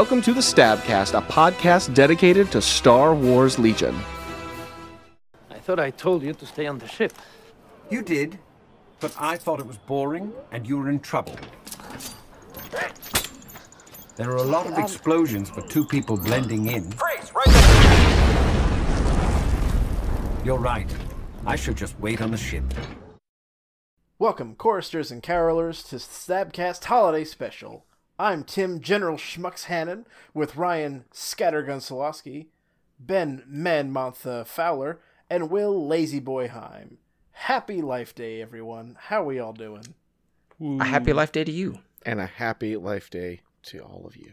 Welcome to the Stabcast, a podcast dedicated to Star Wars Legion. I thought I told you to stay on the ship. You did, but I thought it was boring and you were in trouble. There are a lot of um, explosions for two people blending in. Freeze! Right there! You're right. I should just wait on the ship. Welcome, choristers and carolers, to Stabcast Holiday Special. I'm Tim General Schmucks Hannon with Ryan Scattergun Solowski, Ben Manmontha Fowler, and Will Lazyboy Heim. Happy Life Day, everyone. How we all doing? A happy life day to you. And a happy life day to all of you.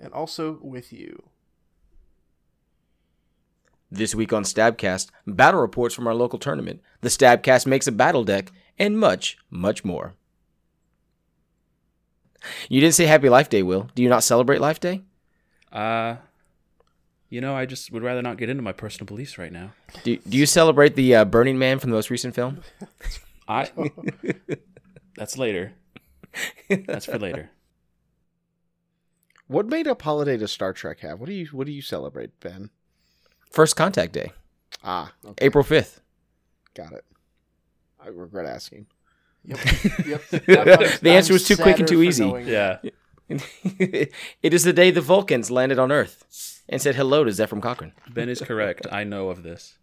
And also with you. This week on Stabcast, battle reports from our local tournament, the Stabcast makes a battle deck, and much, much more. You didn't say Happy Life Day, Will. Do you not celebrate Life Day? Uh, you know, I just would rather not get into my personal beliefs right now. Do, do you celebrate the uh, Burning Man from the most recent film? I. that's later. That's for later. What made up holiday does Star Trek have? What do you What do you celebrate, Ben? First Contact Day, Ah, okay, April 5th. got it. I regret asking. Yep. yep. The answer was too quick and too easy. Yeah. it is the day the Vulcans landed on Earth and said hello to Zefram Cochrane. Ben is correct. I know of this.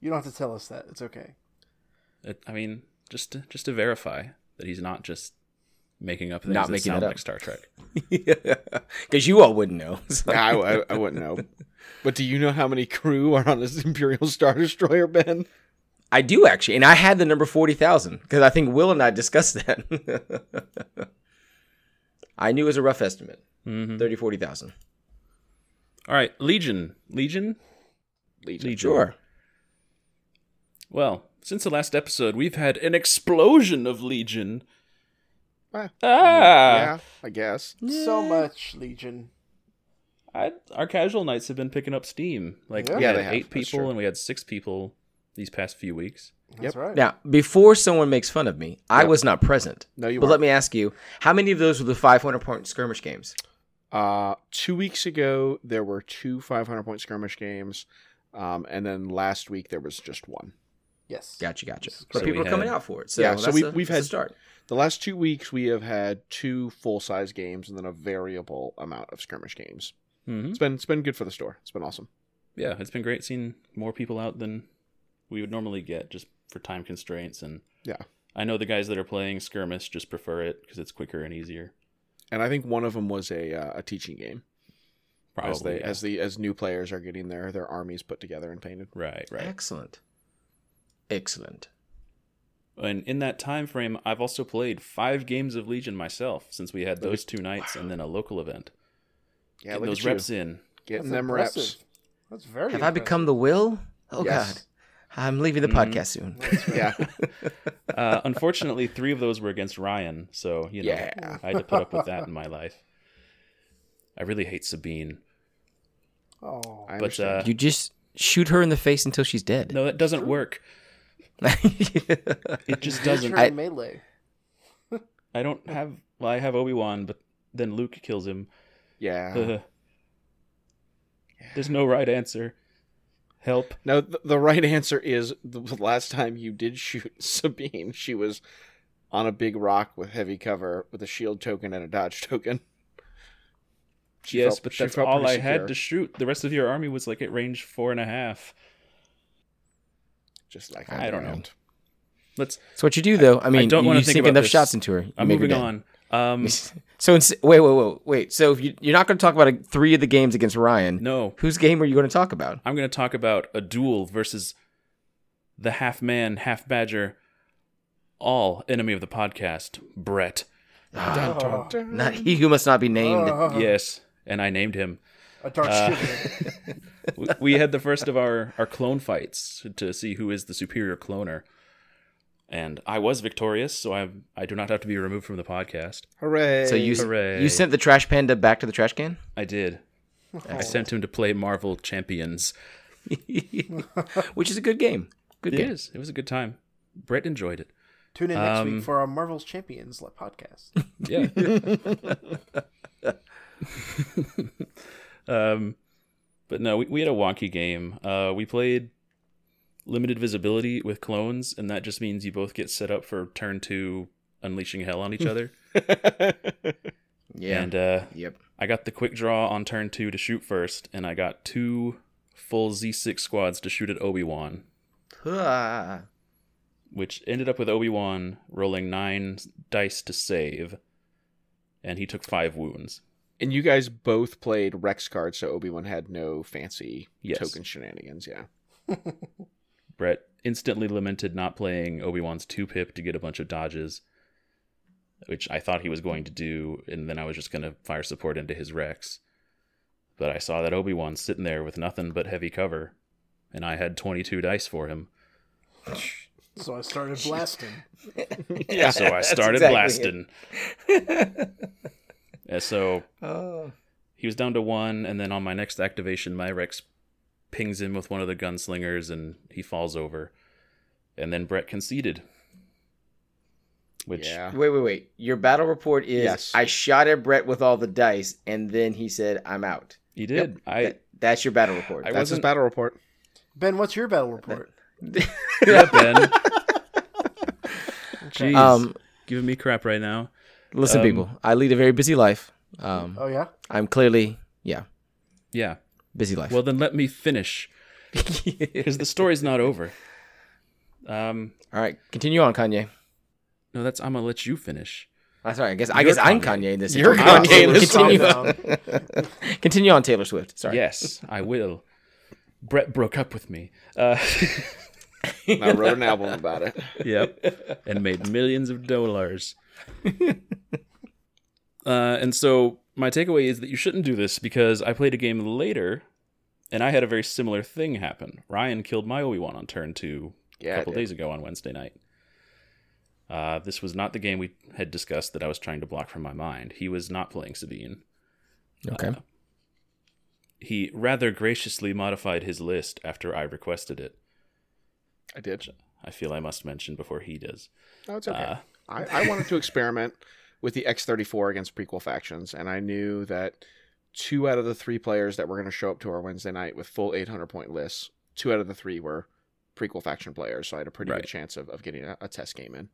You don't have to tell us that. It's okay. It, I mean, just to, just to verify that he's not just making up things Not that making sound it up. like Star Trek. Because you all wouldn't know. I, I, I wouldn't know. But do you know how many crew are on this Imperial Star Destroyer, Ben? I do actually, and I had the number forty thousand because I think Will and I discussed that. I knew it was a rough estimate, Mhm. thirty forty thousand. All right, Legion. Legion? Legion. Legion. Sure. Well, since the last episode, we've had an explosion of Legion. Ah, Ah! yeah, I guess. So much, Legion. I, our casual nights have been picking up steam. Like Yeah. we had they eight That's people and we had six people these past few weeks. That's right. Now, before someone makes fun of me, I was not present. No, you But weren't. let me ask you, how many of those were the five hundred point skirmish games? Uh, two weeks ago, there were two 500 point skirmish games. Um, and then last week, there was just one. Yes. Gotcha, gotcha. So But people we are coming out for it. So Yeah, so we- a- we've that's a had- start. The last two weeks, we have had two full size games and then a variable amount of skirmish games. hmm It's been it's been good for the store. It's been awesome. Yeah, it's been great seeing more people out than we would normally get just for time constraints. And Yeah. I know the guys that are playing skirmish just prefer it because it's quicker and easier. And I think one of them was a uh, a teaching game Probably as they yeah. as the as new players are getting their their armies put together and painted. right, right. Excellent. Excellent. And in that time frame, I've also played five games of Legion myself since we had those two nights and then a local event. Yeah, Getting those at you. reps in. getting That's them reps. That's very Have I become the Will? Oh Yes. God, I'm leaving the Mhm. podcast soon. Yeah, Uh, unfortunately, three of those were against Ryan, so you know Yeah. I had to put up with that in my life. I really hate Sabine. Oh. I But understand. uh, You just shoot her in the face until she's dead. no, that doesn't work. It just doesn't. Turn I- melee. I don't have. Well, I have Obi Wan, but then Luke kills him. yeah. Ugh. There's no right answer. Help. No, the, the right answer is the last time you did shoot Sabine, she was on a big rock with heavy cover with a shield token and a dodge token. She yes, felt- but that's all pretty I had to shoot. The rest of your army was like at range four and a half. Just like I don't know. Let's. That's what you do, though. I mean, don't you, wanna you think sink about enough this. shots into her. You I'm make her moving on. Um, So, in, wait, wait, wait, wait. So, if you, you're not going to talk about a, three of the games against Ryan, no, whose game are you going to talk about? I'm going to talk about a duel versus the half man, half badger, all enemy of the podcast, Brett. Dun, dun, dun. Not he who must not be named. Uh, Yes, and I named him. A dark Uh, shiver. We- we had the first of our our clone fights to see who is the superior cloner, and I was victorious, so I I do not have to be removed from the podcast. Hooray! so you Hooray. you sent the trash panda back to the trash can? I did. I sent him to play Marvel Champions. Which is a good game. Good It game. is. It was a good time. Brett enjoyed it. Tune in next Um, week for our Marvel's Champions podcast. Yeah. um, but no, we, we had a wonky game. Uh, we played limited visibility with clones, and that just means you both get set up for turn two, unleashing hell on each other. Yeah. And uh, yep. I got the quick draw on turn two to shoot first, and I got two full Z6 squads to shoot at Obi Wan, Ah. which ended up with Obi Wan rolling nine dice to save, and he took five wounds. and you guys both played Rex cards, so Obi Wan had no fancy Yes. token shenanigans. Yeah. Brett instantly lamented not playing Obi Wan's two pip to get a bunch of dodges, which I thought he was going to do, and then I was just going to fire support into his Rex. But I saw that Obi Wan sitting there with nothing but heavy cover, and I had 22 dice for him. So I started blasting. Yeah. So I started exactly blasting. and so Oh. he was down to one, and then on my next activation, my Rex pings him with one of the gunslingers, and he falls over. And then Brett conceded. Which yeah. Wait, wait, wait. Your battle report is Yes. I shot at Brett with all the dice, and then he said, I'm out. he did. I That- that's your battle report. I That's his battle report. Ben, what's your battle report? yeah, Ben. Jeez, um, giving me crap right now. listen, Um, people. I lead a very busy life. Um, Oh yeah. I'm clearly, yeah, Yeah. Busy life. Well, then let me finish because the story's not over. Um, all right, continue on, Kanye. no, that's I'm gonna let you finish. I'm sorry. I guess I You're guess I'm Kanye. Kanye in this. You're situation. Kanye in continue, Calm continue on, Taylor Swift. Sorry. Yes, I will. Brett broke up with me. Uh, I wrote an album about it. yep, and made millions of dollars. uh, and so my takeaway is that you shouldn't do this because I played a game later, and I had a very similar thing happen. Ryan killed my Obi Wan on turn two a Yeah. I couple days ago on Wednesday night. Uh, this was not the game we had discussed that I was trying to block from my mind. He was not playing Sabine. Okay. Uh, he rather graciously modified his list after I requested it. I did. I feel I must mention before he does. No, it's okay. Uh, I, I wanted to experiment with the X34 against prequel factions, and I knew that two out of the three players that were going to show up to our Wednesday night with full 800 point lists, two out of the three were prequel faction players, so I had a pretty Right. good chance of, of getting a, a test game in.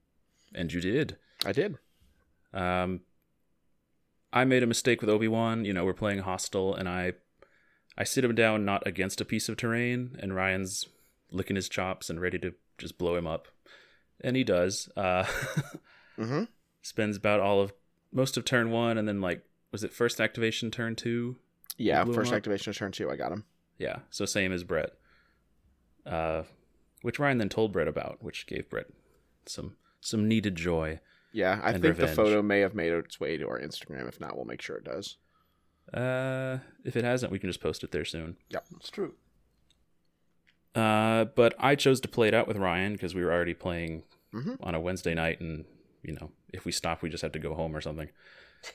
And you did. I did. Um, I made a mistake with Obi Wan. You know, we're playing hostile, and I, I sit him down not against a piece of terrain, and Ryan's licking his chops and ready to just blow him up, and he does. Uh, Mm-hmm. Spends about all of most of turn one, and then like was it first activation turn two? Yeah, first activation of turn two, I got him. Yeah, so same as Brett. Uh, which Ryan then told Brett about, which gave Brett some some needed joy. Yeah, I And think the photo may have made its way to our Instagram. If not, we'll make sure it does. Uh, if it hasn't, we can just post it there soon. Yeah, it's true. Uh, but I chose to play it out with Ryan because we were already playing Mhm. on a Wednesday night, and you know, if we stop, we just have to go home or something.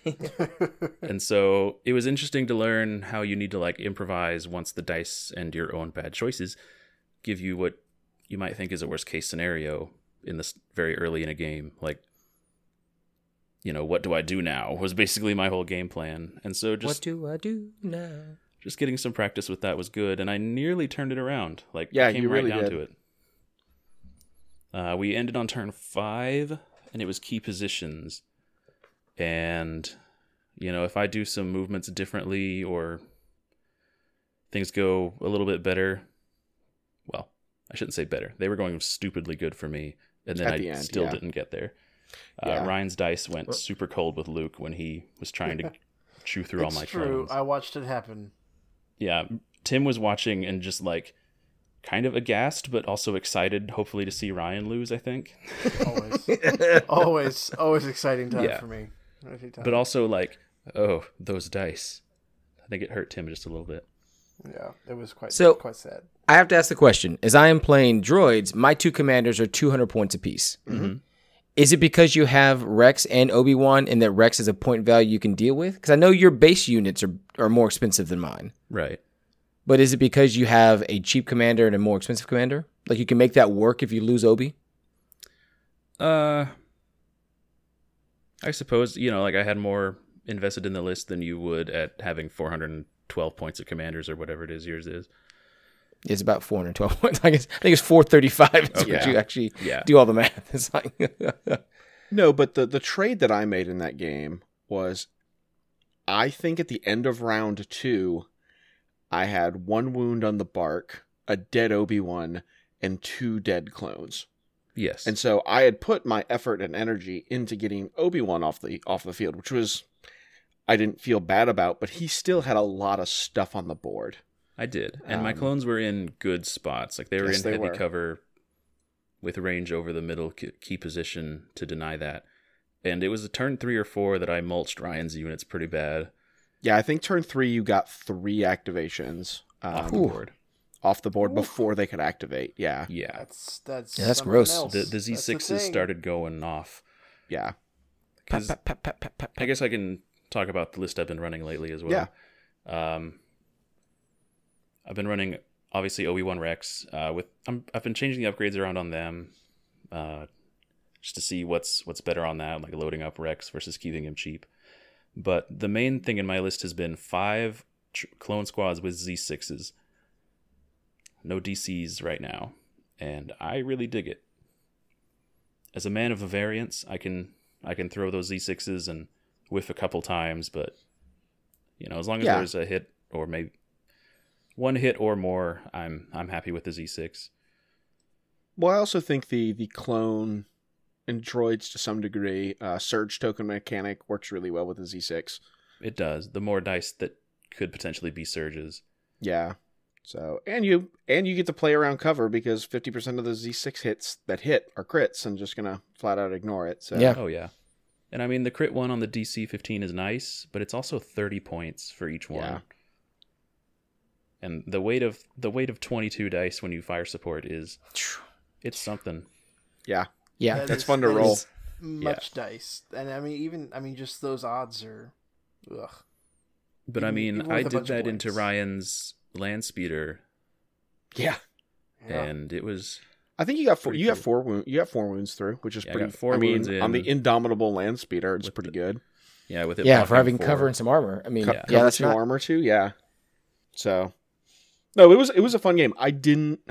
and so it was interesting to learn how you need to like improvise once the dice and your own bad choices give you what you might think is a worst case scenario in this very early in a game. Like, you know, what do I do now was basically my whole game plan. And so just What do I do now? just getting some practice with that was good, and I nearly turned it around. Like, Yeah, I came you right really down did. to it. Uh, we ended on turn five, and it was key positions. And, you know, if I do some movements differently or things go a little bit better, well, I shouldn't say better. They were going stupidly good for me, and then At I end, still yeah. didn't get there. Uh, Yeah. Ryan's dice went super cold with Luke when he was trying to chew through all it's my true. clones I watched it happen. yeah, Tim was watching and just like kind of aghast, but also excited, hopefully to see Ryan lose. I think, Always, always, always exciting time Yeah. for me. Time. but also like, oh, those dice. I think it hurt Tim just a little bit. yeah, it was quite So- quite sad. I have to ask the question: As I am playing droids, my two commanders are 200 points apiece. Mhm. Is it because you have Rex and Obi Wan, and that Rex is a point value you can deal with? Because I know your base units are are more expensive than mine. Right. But is it because you have a cheap commander and a more expensive commander? Like you can make that work if you lose Obi? Uh, I suppose you know, like I had more invested in the list than you would at having 412 points of commanders or whatever it is yours is. It's about 412 points. I guess I think it's 435. It's Okay. what you actually Yeah. do all the math. It's like No, but the the trade that I made in that game was I think at the end of round 2 I had one wound on the BARC, a dead Obi-Wan and two dead clones. Yes. And so I had put my effort and energy into getting Obi-Wan off the off the field, which was I didn't feel bad about, but he still had a lot of stuff on the board. I did, and my um, clones were in good spots. Like they were Yes, in they heavy were. cover with range over the middle key position to deny that. And it was a turn three or four that I mulched Ryan's units pretty bad Yeah, I think turn 3 you got 3 activations off um, the board. off the board before they could activate. Yeah. Yeah, That's that's Yeah, that's gross. else. the the Z sixes started going off. Yeah. 'Cause Pat, pat, pat, pat, pat, I guess I can talk about the list I've been running lately as well. Yeah. Um, I've been running obviously Obi Wan Rex. Uh, with I'm, I've been changing the upgrades around on them, uh, just to see what's what's better on that, like loading up Rex versus keeping him cheap. But the main thing in my list has been five tr- clone squads with Z6s. No DCs right now, and I really dig it. As a man of variance, I can I can throw those Z6s and whiff a couple times, but you know, as long as Yeah. there's a hit or maybe one hit or more, I'm I'm happy with the Z6. Well, I also think the the clone and droids to some degree, uh, surge token mechanic works really well with the Z6. It does. The more dice that could potentially be surges. Yeah. So and you and you get to play around cover because fifty percent of the Z6 hits that hit are crits and just gonna flat out ignore it. So Yeah. Oh yeah. And I mean the crit one on the DC 15 is nice, but it's also 30 points for each one. Yeah. And the weight of the weight of 22 dice when you fire support is it's something. yeah, Yeah. That that's is- fun to that roll. is Much dice, and I mean, even I mean, just those odds are, ugh. But I mean, I did that into. Ryan's land speeder Yeah. Yeah. and it was I think you got four, Pretty you got four wound, you got four wounds through, which is Yeah, I pretty. got four I mean, wounds on the indomitable land speeder, it's pretty the- good. yeah, with it Yeah, for having four. cover and some armor. I mean, Co- yeah, cover that's two not. armor too. Yeah. So, no, it was it was a fun game. I didn't.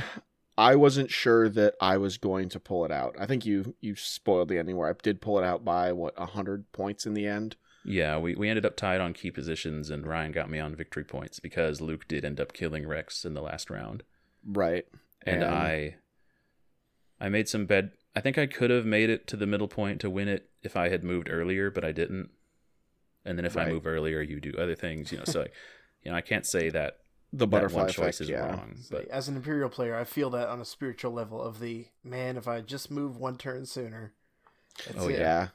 I wasn't sure that I was going to pull it out. I think you you spoiled the ending where I did pull it out by what hundred points in the end. Yeah, we, we ended up tied on key positions, and Ryan got me on victory points because Luke did end up killing Rex in the last round, Right. and, I I made some bed. I think I could have made it to the middle point to win it if I had moved earlier, but I didn't. And then if I move earlier, you do other things, you know. So, you know, I can't say that the that butterfly one choice effect. is yeah. wrong, but as an Imperial player, I feel that on a spiritual level of the man. If I just move one turn sooner, that's Oh, it. Yeah.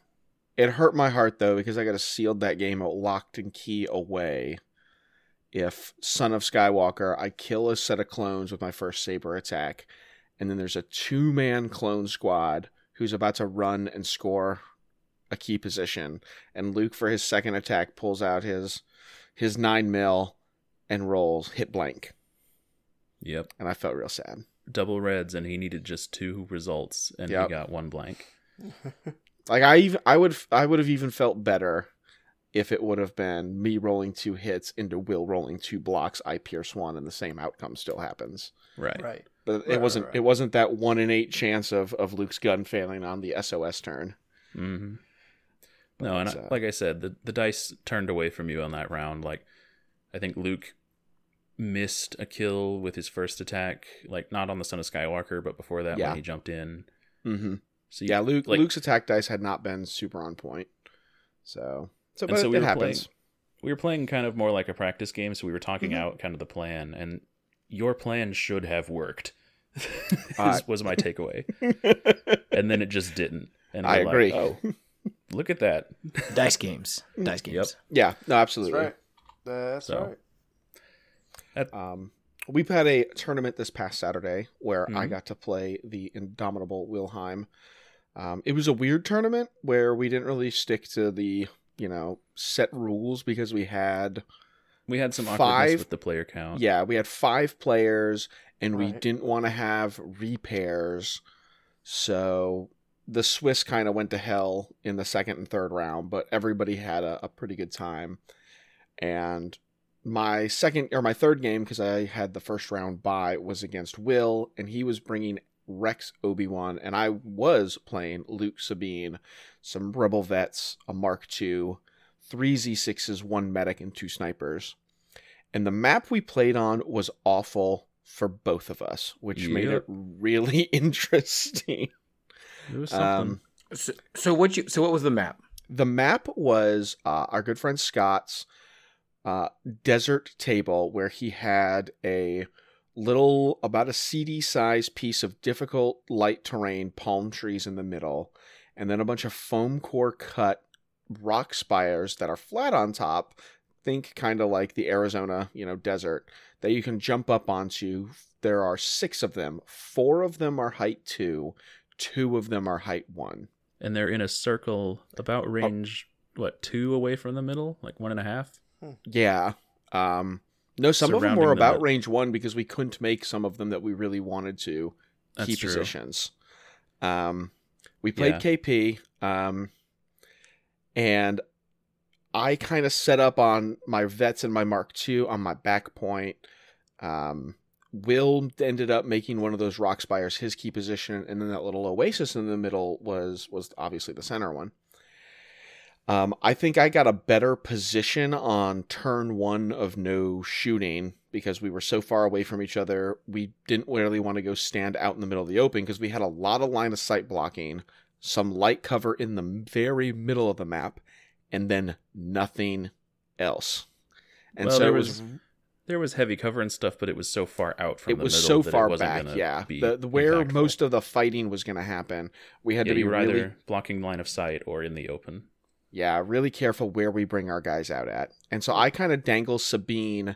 It hurt my heart though because I got to sealed that game out locked and key away. If Son of Skywalker, I kill a set of clones with my first saber attack, and then there's a two man clone squad who's about to run and score a key position, and Luke for his second attack pulls out his his nine mil and rolls hit blank, yep, and I felt real sad. double reds, and he needed just two results, and Yep. he got one blank. Like I even I would I would have even felt better if it would have been me rolling two hits into Will rolling two blocks. I pierce one, and the same outcome still happens. Right. Right. But Right, it wasn't right, right. it wasn't that one in eight chance of of Luke's gun failing on the SOS turn. hmm No, and I, uh, like I said, the the dice turned away from you on that round. Like, I think Luke missed a kill with his first attack, like not on the Son of Skywalker, but before that Yeah. when he jumped in. Mm-hmm. So you- Yeah, Luke like, Luke's attack dice had not been super on point. So so And but so it, we it happens. playing- we were playing kind of more like a practice game, so we were talking Mhm. out kind of the plan, and your plan should have worked. is- Uh, was my takeaway, and then it just didn't. And I we're like, agree. oh, look at that! Dice games. Dice games. Yep. yeah, no, That's absolutely. right. That's So- right. Um, we've had a tournament this past Saturday where I Mhm. got to play the indomitable Wilhelm. Um, it was a weird tournament where we didn't really stick to the you know set rules because we had We had some awkwardness Five- with the player count. yeah we had five players and we didn't want to have repairs, so the Swiss kind of went to hell in the second and third round, but everybody had a, a pretty good time. And my second or my third game, because I had the first round bye, was against Will, and he was bringing Rex Obi Wan, and I was playing Luke Sabine, some Rebel vets, a Mark II, three Z6s, one medic, and two snipers. And the map we played on was awful for both of us, which made it really interesting. It was something. Um, So, so what you so what was the map? the map was uh, our good friend Scott's uh, desert table where he had a little about a CD size piece of difficult light terrain, palm trees in the middle, and then a bunch of foam core cut rock spires that are flat on top. Think kind of like the Arizona, you know, desert that you can jump up onto. There are six of them. Four of them are height two. Two of them are height one. and they're in a circle Oh. about range what two away from the middle, like one and a half. Yeah. Um no, some of them were about range one because we couldn't make some of them that we really wanted to That's key true. positions. Um we played Yeah. KP, um and I kind of set up on my vets and my Mark II on my back point. Um Will ended up making one of those rock spires his key position, and then that little oasis in the middle was was obviously the center one. Um, I think I got a better position on turn one of no shooting because we were so far away from each other. We didn't really want to go stand out in the middle of the open because we had a lot of line of sight blocking, some light cover in the very middle of the map, and then nothing else. And Well, so there was, was There was heavy cover and stuff, but it was so far out from it the was middle so far back. Yeah, the, the where impactful. most of the fighting was going to happen, we had yeah, to be really either blocking line of sight or in the open. Yeah, really careful where we bring our guys out at. And so I kind of dangle Sabine,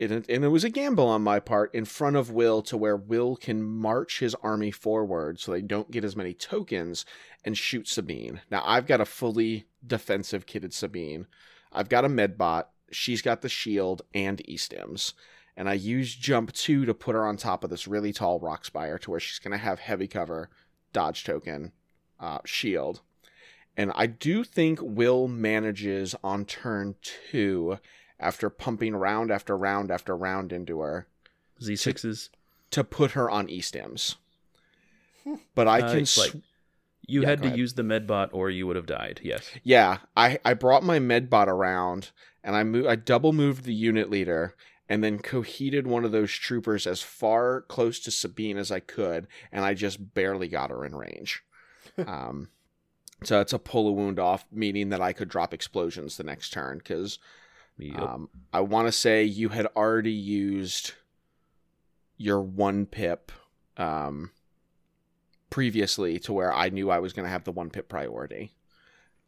and it, was a gamble on my part, in front of Will to where Will can march his army forward so they don't get as many tokens and shoot Sabine. Now I've got a fully defensive kitted Sabine. I've got a medbot. She's got the shield and e-stims. And I use jump two to put her on top of this really tall rock spire to where she's going to have heavy cover, dodge token, uh, shield. And I do think Will manages on turn two, after pumping round after round after round into her, Z sixes. to put her on e-stims. But I Uh, can. it's like- You Yeah, had to ahead. use the medbot or you would have died. Yes. yeah, I, I brought my medbot around and I mo- I double moved the unit leader and then coheated one of those troopers as far close to Sabine as I could, and I just barely got her in range. um, so it's a pull a wound off, meaning that I could drop explosions the next turn because Yep. Um, I want to say you had already used your one pip um, previously to where I knew I was going to have the one pip priority.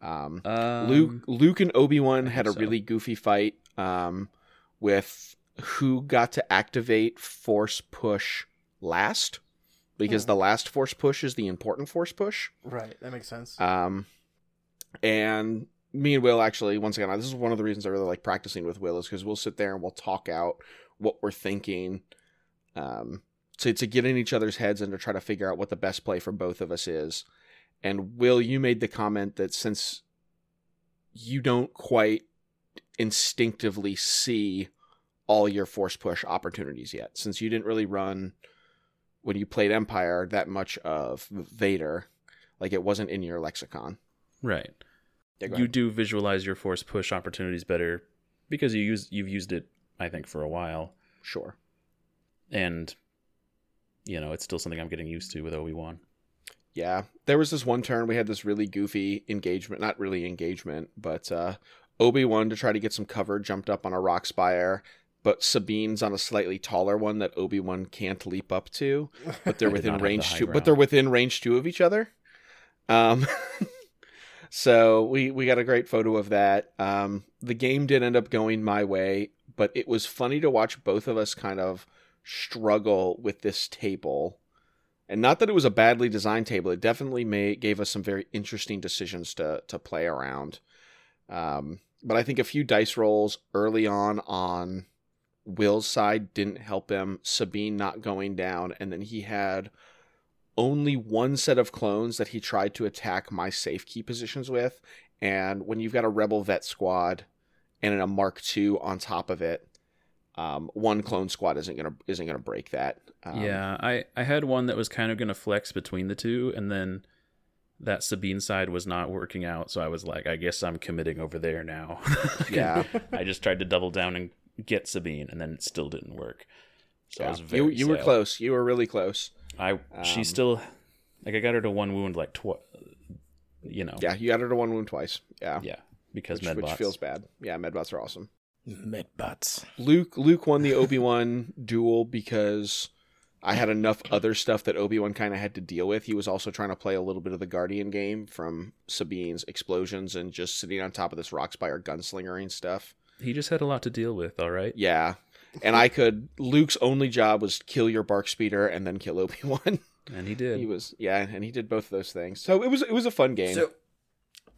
Um, Um, Luke, Luke, and Obi Wan had a so. really goofy fight um, with who got to activate Force Push last, because Hmm. the last Force Push is the important Force Push. Right, that makes sense. Um, and me and Will actually, once again, this is one of the reasons I really like practicing with Will is because we'll sit there and we'll talk out what we're thinking, um, to to get in each other's heads and to try to figure out what the best play for both of us is. And Will, you made the comment that since you don't quite instinctively see all your force push opportunities yet, since you didn't really run when you played Empire that much of Vader, like it wasn't in your lexicon. right. Yeah, you do visualize your force push opportunities better because you use you've used it I think for a while sure. and you know it's still something I'm getting used to with Obi Wan. Yeah, there was this one turn we had this really goofy engagement, not really engagement, but uh, Obi Wan to try to get some cover jumped up on a rock spire, but Sabine's on a slightly taller one that Obi Wan can't leap up to, but they're within the range high two. But they're within range two of each other. Um, so we we got a great photo of that. Um, the game did end up going my way, but it was funny to watch both of us kind of struggle with this table. And not that it was a badly designed table, it definitely made gave us some very interesting decisions to to play around. Um, but I think a few dice rolls early on on Will's side didn't help him. Sabine not going down, and then he had only one set of clones that he tried to attack my safe key positions with. And when you've got a rebel vet squad and a Mark II on top of it, um, one clone squad isn't gonna isn't gonna break that. Um, yeah, I I had one that was kind of gonna flex between the two, and then that Sabine side was not working out, so I was like, I guess I'm committing over there now. Yeah. I just tried to double down and get Sabine, and then it still didn't work. So I was very you you were close. You were really close. I Um, she still like I got her to one wound like twice. You know. Yeah, you got her to one wound twice. Yeah, Yeah. Because which, medbots. which feels bad. Yeah, medbots are awesome. Medbots. Luke Luke won the Obi Wan duel because I had enough other stuff that Obi Wan kind of had to deal with. He was also trying to play a little bit of the Guardian game from Sabine's explosions and just sitting on top of this rock spire gunslingering stuff. He just had a lot to deal with. All right. Yeah, and I could. Luke's only job was kill your BARC speeder and then kill Obi Wan. And he did. he was yeah, and he did both of those things. So it was it was a fun game. So,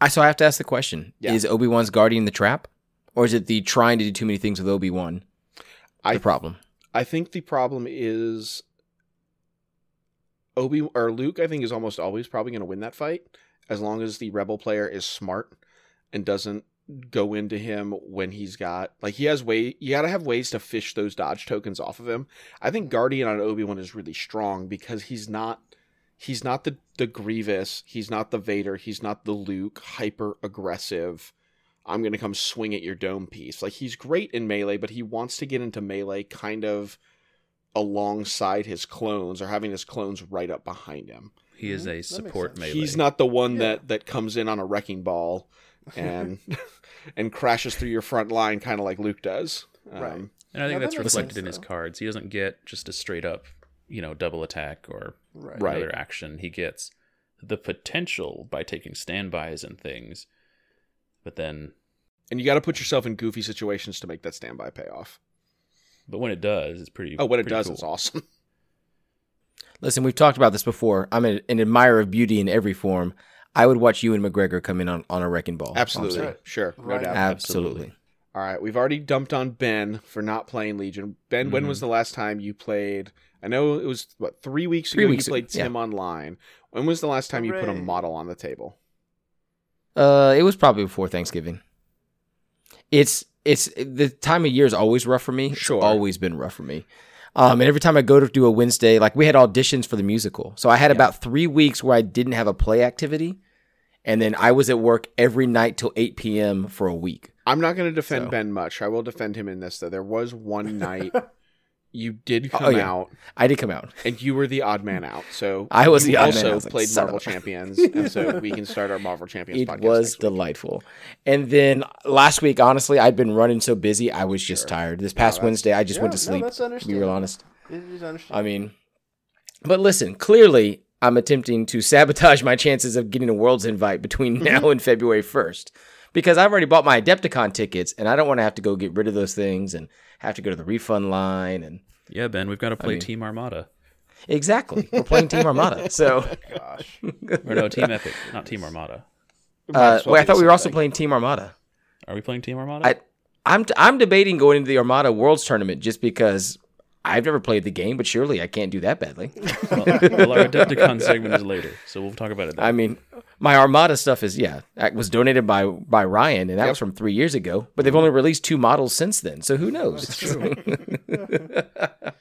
I so I have to ask the question: Yeah. Is Obi Wan's guardian the trap, or is it the trying to do too many things with Obi Wan? I The problem. I think the problem is Obi or Luke. I think is almost always probably going to win that fight as long as the rebel player is smart and doesn't go into him when he's got like he has way you got to have ways to fish those dodge tokens off of him. I think Guardian on Obi Wan is really strong because he's not he's not the the Grievous, he's not the Vader, he's not the Luke hyper aggressive. I'm going to come swing at your dome piece. Like he's great in melee, but he wants to get into melee kind of alongside his clones or having his clones right up behind him. he is Mhm, a support sense. melee. He's not the one Yeah. that that comes in on a wrecking ball and and crashes through your front line kind of like Luke does. Um, Right. And I think Yeah, that's makes reflected sense, in his cards. He doesn't get just a straight up, you know, double attack or Right. Right. another action. He gets the potential by taking standbys and things. But then And you got to put yourself in goofy situations to make that standby pay off. but when it does, it's pretty Oh, when it does, cool. it's awesome. Listen, we've talked about this before. I'm an, an admirer of beauty in every form. I would watch you and McGregor come in on, on a wrecking ball. Absolutely, saying. sure, no Right. doubt. Absolutely. All right, we've already dumped on Ben for not playing Legion. Ben, when Mhm. was the last time you played? I know it was what three weeks Three ago. weeks you played ago, yeah. Tim online. When was the last time you put a model on the table? Uh, it was probably before Thanksgiving. It's it's the time of year is always rough for me. Sure. It's always been rough for me. Um, and every time I go to do a Wednesday, like we had auditions for the musical, so I had about three weeks where I didn't have a play activity, and then I was at work every night till eight p.m. for a week. I'm not going to defend So- Ben much. I will defend him in this though. There was one night you did Oh, come yeah. out I did come out. and you were the odd man out. So I was the odd also man like, played Marvel a-" Champions, and so we can start our Marvel Champions It podcast. was delightful. And then last week, honestly, I'd been running so busy, I was just Sure. tired. This past that's- Wednesday, I just Yeah, went to no, sleep. that's to be real honest. It is understandable. I mean, but listen, clearly I'm attempting to sabotage my chances of getting a Worlds invite between now and February 1st because I've already bought my Adepticon tickets and I don't want to have to go get rid of those things and have to go to the refund line and Yeah, Ben, we've got to play mean- Team Armada. exactly. We're playing Team Armada. So, Gosh. Or no, Team Epic, not Team Armada. Uh, well wait, I thought we were also thing. playing Team Armada. Are we playing Team Armada? I I'm I'm debating going into the Armada Worlds tournament just because I've never played the game, but surely I can't do that badly. well, well, our Adepticon segment is later, so we'll talk about it then. I mean, my Armada stuff is yeah, that was donated by by Ryan, and that Yep. was from three years ago. But they've only released two models since then, so who knows? but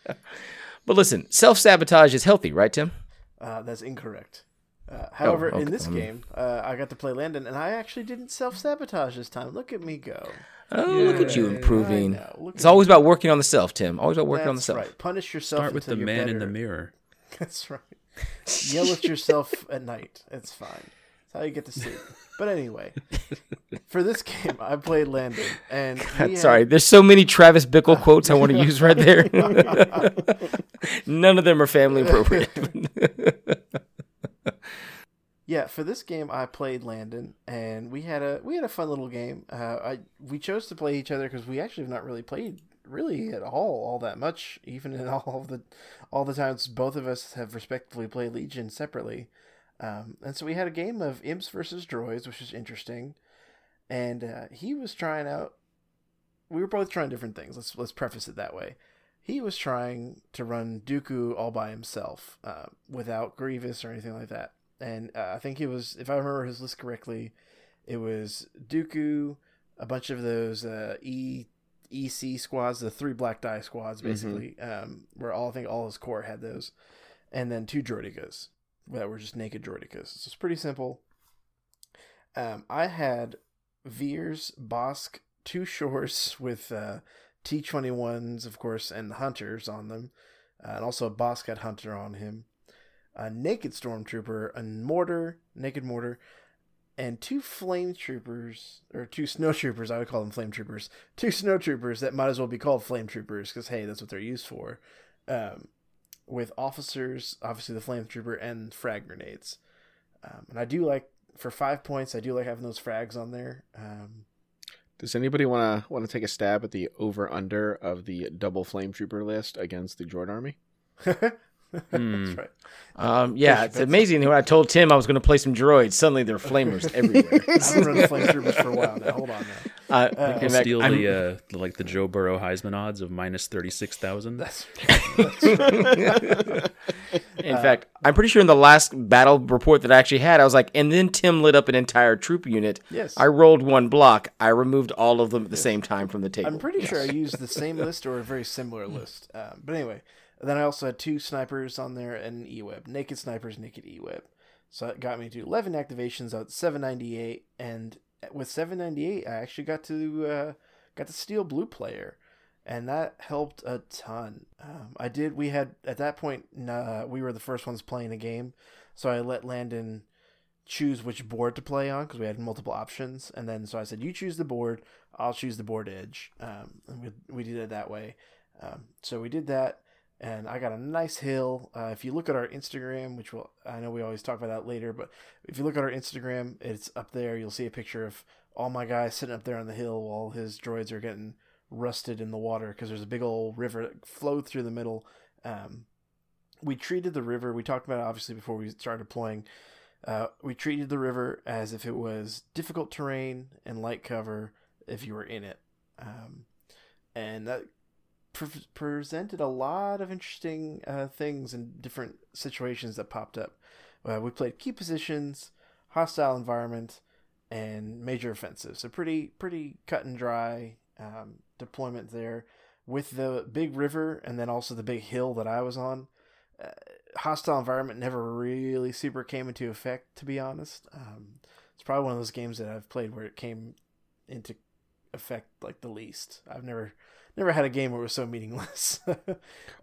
listen, self sabotage is healthy, right, Tim? Uh, that's incorrect. Uh, however, okay, in this game, uh, I got to play Landon, and I actually didn't self sabotage this time. Look at me go! Oh, look at you improving. know, It's always me. about working on the self, Tim. Always about working on the self. right. Punish yourself. Start with the until you're man in the mirror. That's right. Yell at yourself at night. It's fine. That's how you get to sleep. But anyway, for this game, I played Landon, and God, had- sorry, there's so many Travis Bickle quotes I want to use right there. None of them are family appropriate. Yeah, for this game, I played Landon, and we had a we had a fun little game. Uh, I we chose to play each other because we actually have not really played really at all all that much, even in all of the all the times both of us have respectively played Legion separately. Um, and so we had a game of imps versus droids, which was interesting. And uh, he was trying out. We were both trying different things. Let's let's preface it that way. he was trying to run Dooku all by himself, uh, without Grievous or anything like that. And uh, I think it was, if I remember his list correctly, it was Dooku, a bunch of those uh, E EC squads, the three black die squads, basically, um, where all I think all his core had those, and then two droidekas that were just naked droidekas. So it's pretty simple. Um, I had Veers, Bosk, two shores with uh, T21s, of course, and hunters on them, uh, and also a Bosk had hunter on him, a naked stormtrooper, a mortar, naked mortar, and two flame troopers or two snow troopers i would call them flame troopers two snow troopers that might as well be called flame troopers because hey that's what they're used for um, with officers obviously the flame trooper and frag grenades um, and i do like for five points i do like having those frags on there um, Does anybody want to want to take a stab at the over under of the double flame trooper list against the droid army? Hmm. that's right Um, yeah, Push it's bets. amazing. When I told Tim I was going to play some droids, suddenly there are flamers everywhere. i've been running flame troopers for a while now hold on now Uh, Uh, looking I'll steal I'm- the uh, like the Joe Burrow Heisman odds of minus thirty six thousand. that's, In fact, I'm pretty sure in the last battle report that I actually had, I was like, and then Tim lit up an entire troop unit. Yes. I rolled one block. I removed all of them at the same time from the table. I'm pretty sure I used the same list or a very similar list. Um, but anyway, then I also had two snipers on there and an E-Web. Naked snipers, naked E-Web. So it got me to 11 activations out 798. And with 798, I actually got to uh, got to steal blue player. And that helped a ton. Um, I did. We had at that point. Uh, we were the first ones playing a game, so I let Landon choose which board to play on because we had multiple options. And then so I said, "You choose the board. I'll choose the board edge." Um, and we we did it that way. Um, so we did that, and I got a nice hill. Uh, if you look at our Instagram, which will I know we always talk about that later, but if you look at our Instagram, it's up there. You'll see a picture of all my guys sitting up there on the hill while his droids are getting rusted in the water because there's a big old river that flowed through the middle. Um, we treated the river. We talked about it obviously before we started deploying. Uh, we treated the river as if it was difficult terrain and light cover if you were in it, um, and that pre- presented a lot of interesting uh, things and different situations that popped up. Uh, we played key positions, hostile environment, and major offensive. So pretty pretty cut and dry um, deployment there with the big river and then also the big hill that I was on. Uh, hostile environment never really super came into effect, to be honest. Um, it's probably one of those games that I've played where it came into effect like the least. I've never never had a game where it was so meaningless.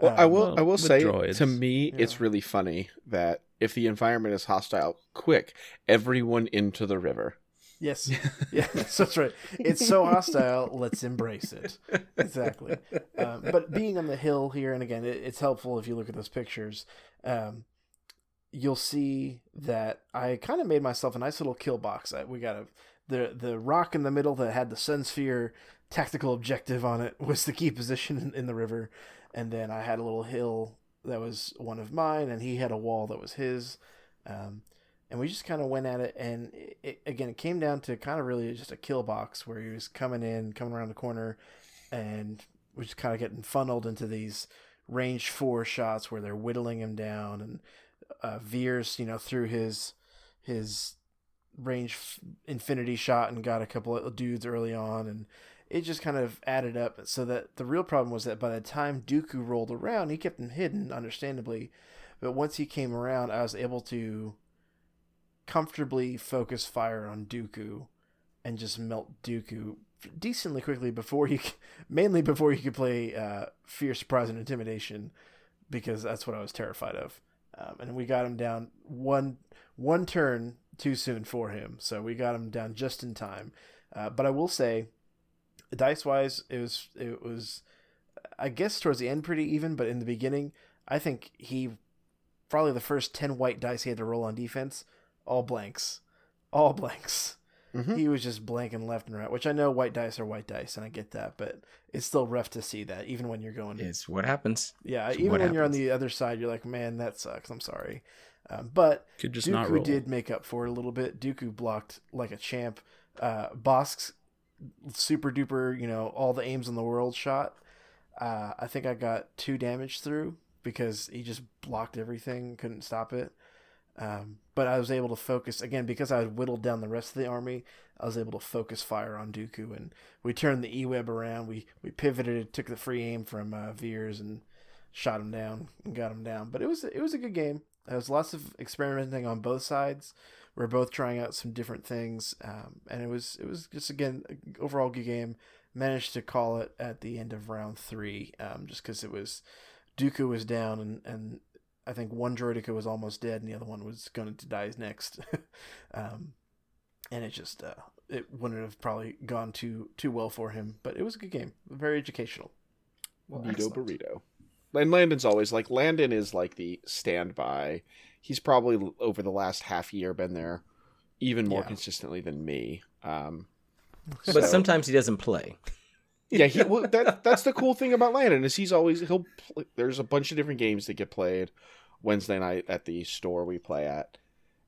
Well, I Um, will. well, I will say, droids. to me, it's really funny that if the environment is hostile, quick, everyone into the river. Yes. Yeah, that's right. It's so hostile. Let's embrace it. Exactly. Um, but being on the hill here, and again, it, it's helpful if you look at those pictures. Um, you'll see that I kind of made myself a nice little kill box. I, we got a the the rock in the middle that had the sun sphere tactical objective on it was the key position in, in the river, and then I had a little hill that was one of mine, and he had a wall that was his. Um, and we just kind of went at it and it, it, again it came down to kind of really just a kill box where he was coming in coming around the corner and we're just kind of getting funneled into these range four shots where they're whittling him down and uh, veers you know through his his range infinity shot and got a couple of dudes early on and it just kind of added up so that the real problem was that by the time Dooku rolled around he kept him hidden understandably but once he came around I was able to comfortably focus fire on Dooku and just melt Dooku decently quickly before you, mainly before you could play uh, Fear, Surprise, and Intimidation, because that's what I was terrified of. Um, and we got him down one one turn too soon for him, so we got him down just in time. Uh, but I will say, dice wise, it was it was, I guess towards the end pretty even, but in the beginning, I think he probably the first ten white dice he had to roll on defense all blanks, all blanks. Mhm. He was just blanking left and right, which I know white dice are white dice, and I get that, but it's still rough to see that, even when you're going. It's what happens. yeah, it's even when you're on the other side, you're like, man, that sucks. I'm sorry, um, but Could just Dooku did make up for it a little bit. Dooku blocked like a champ. Uh, Bosk's super duper, you know, all the aims in the world shot. Uh, I think I got two damage through because he just blocked everything, couldn't stop it. Um, but I was able to focus again because I had whittled down the rest of the army. I was able to focus fire on Dooku, and we turned the E web around. We we pivoted, took the free aim from uh, Veers, and shot him down and got him down. But it was it was a good game. There was lots of experimenting on both sides. We are both trying out some different things, um, and it was it was just again overall good game. Managed to call it at the end of round three, um, just because it was Dooku was down, and and I think one droideka was almost dead, and the other one was going to die next. um, and it just uh, it wouldn't have probably gone too too well for him, but it was a good game, very educational. Well, Burrito burrito. And Landon's always like Landon is like the standby. He's probably over the last half year been there even more Yeah. consistently than me. Um, But so- sometimes he doesn't play. yeah, he, well, that that's the cool thing about Landon is he's always he'll. Play, there's a bunch of different games that get played Wednesday night at the store we play at,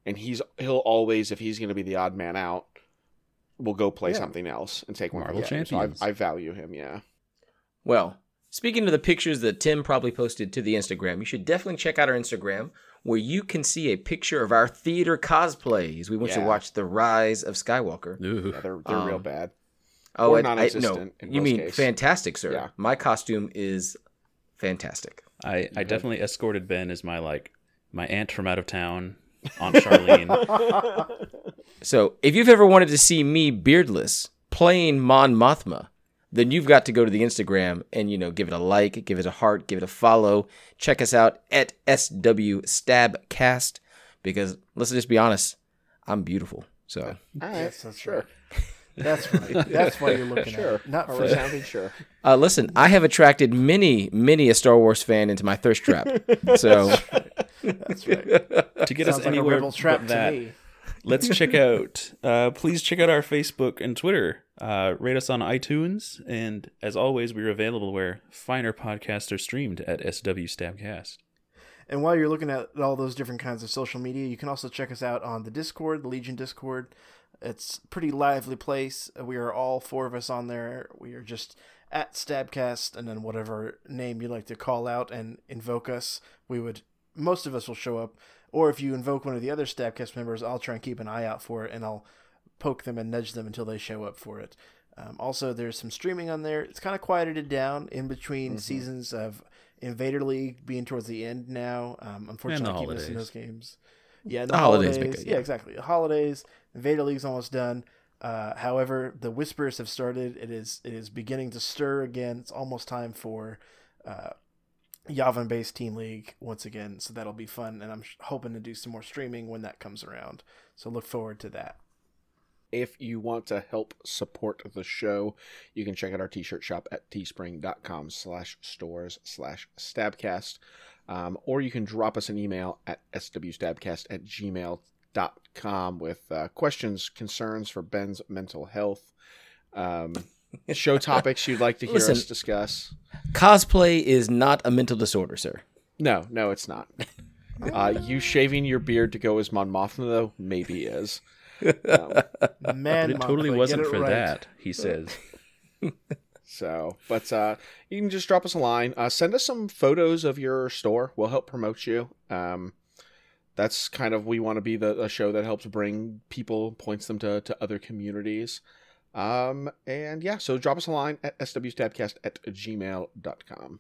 and he's he'll always if he's going to be the odd man out, we'll go play Yeah. something else and take one Marvel of the games. So I, Champions. I value him. Yeah. Well, speaking of the pictures that Tim probably posted to the Instagram, you should definitely check out our Instagram where you can see a picture of our theater cosplays. We want you Yeah. to watch The Rise of Skywalker. Ooh. Yeah, they're they're real Um, bad. Oh, Or I- I- no, non-existent you mean cases. fantastic, sir. Yeah. My costume is fantastic. I, I definitely escorted Ben as my like my aunt from out of town, Aunt Charlene. So, if you've ever wanted to see me beardless playing Mon Mothma, then you've got to go to the Instagram and you know give it a like, give it a heart, give it a follow. Check us out at SW Stabcast because let's just be honest, I'm beautiful. So All right, Yes, that's sure. right. That's right. That's why you're looking Sure. at. Not Or for resounding sure. uh, listen, I have attracted many, many a Star Wars fan into my thirst trap. So That's right. to get Sounds us like a anywhere rebel trap but to that, me. Let's check out. Uh, please check out our Facebook and Twitter. Uh, rate us on iTunes, and as always, we're available where finer podcasts are streamed at SW Stabcast. And while you're looking at all those different kinds of social media, you can also check us out on the Discord, the Legion Discord. It's a pretty lively place. We are all four of us on there. We are just at Stabcast, and then whatever name you like to call out and invoke us, we would. Most of us will show up. Or if you invoke one of the other Stabcast members, I'll try and keep an eye out for it, and I'll poke them and nudge them until they show up for it. Um, also, there's some streaming on there. It's kind of quieted it down in between seasons of Invader League being towards the end now. Um, unfortunately, I keep missing those games. Yeah, The holidays holidays. yeah. yeah. exactly. Holidays. Invader League's almost done. Uh, however, the whispers have started. It is it is beginning to stir again. It's almost time for uh, Yavin based Team League once again. So that'll be fun, and I'm hoping to do some more streaming when that comes around. So look forward to that. If you want to help support the show, you can check out our t-shirt shop at teespring.com slash stores slash stabcast. Um, or you can drop us an email at swstabcast at gmail.com with uh, questions, concerns for Ben's mental health, um, show topics you'd like to hear us discuss. cosplay is not a mental disorder, sir. No, no, it's not. Uh, you shaving your beard to go as Mon Mothma, though, maybe is. Um, Man, But it totally Mothma, wasn't it for right. that, he says. So, but uh, you can just drop us a line. Uh, send us some photos of your store. We'll help promote you. Um, that's kind of we want to be the, the show that helps bring people, points them to, to other communities. Um, and yeah, so drop us a line at swstabcast at gmail.com.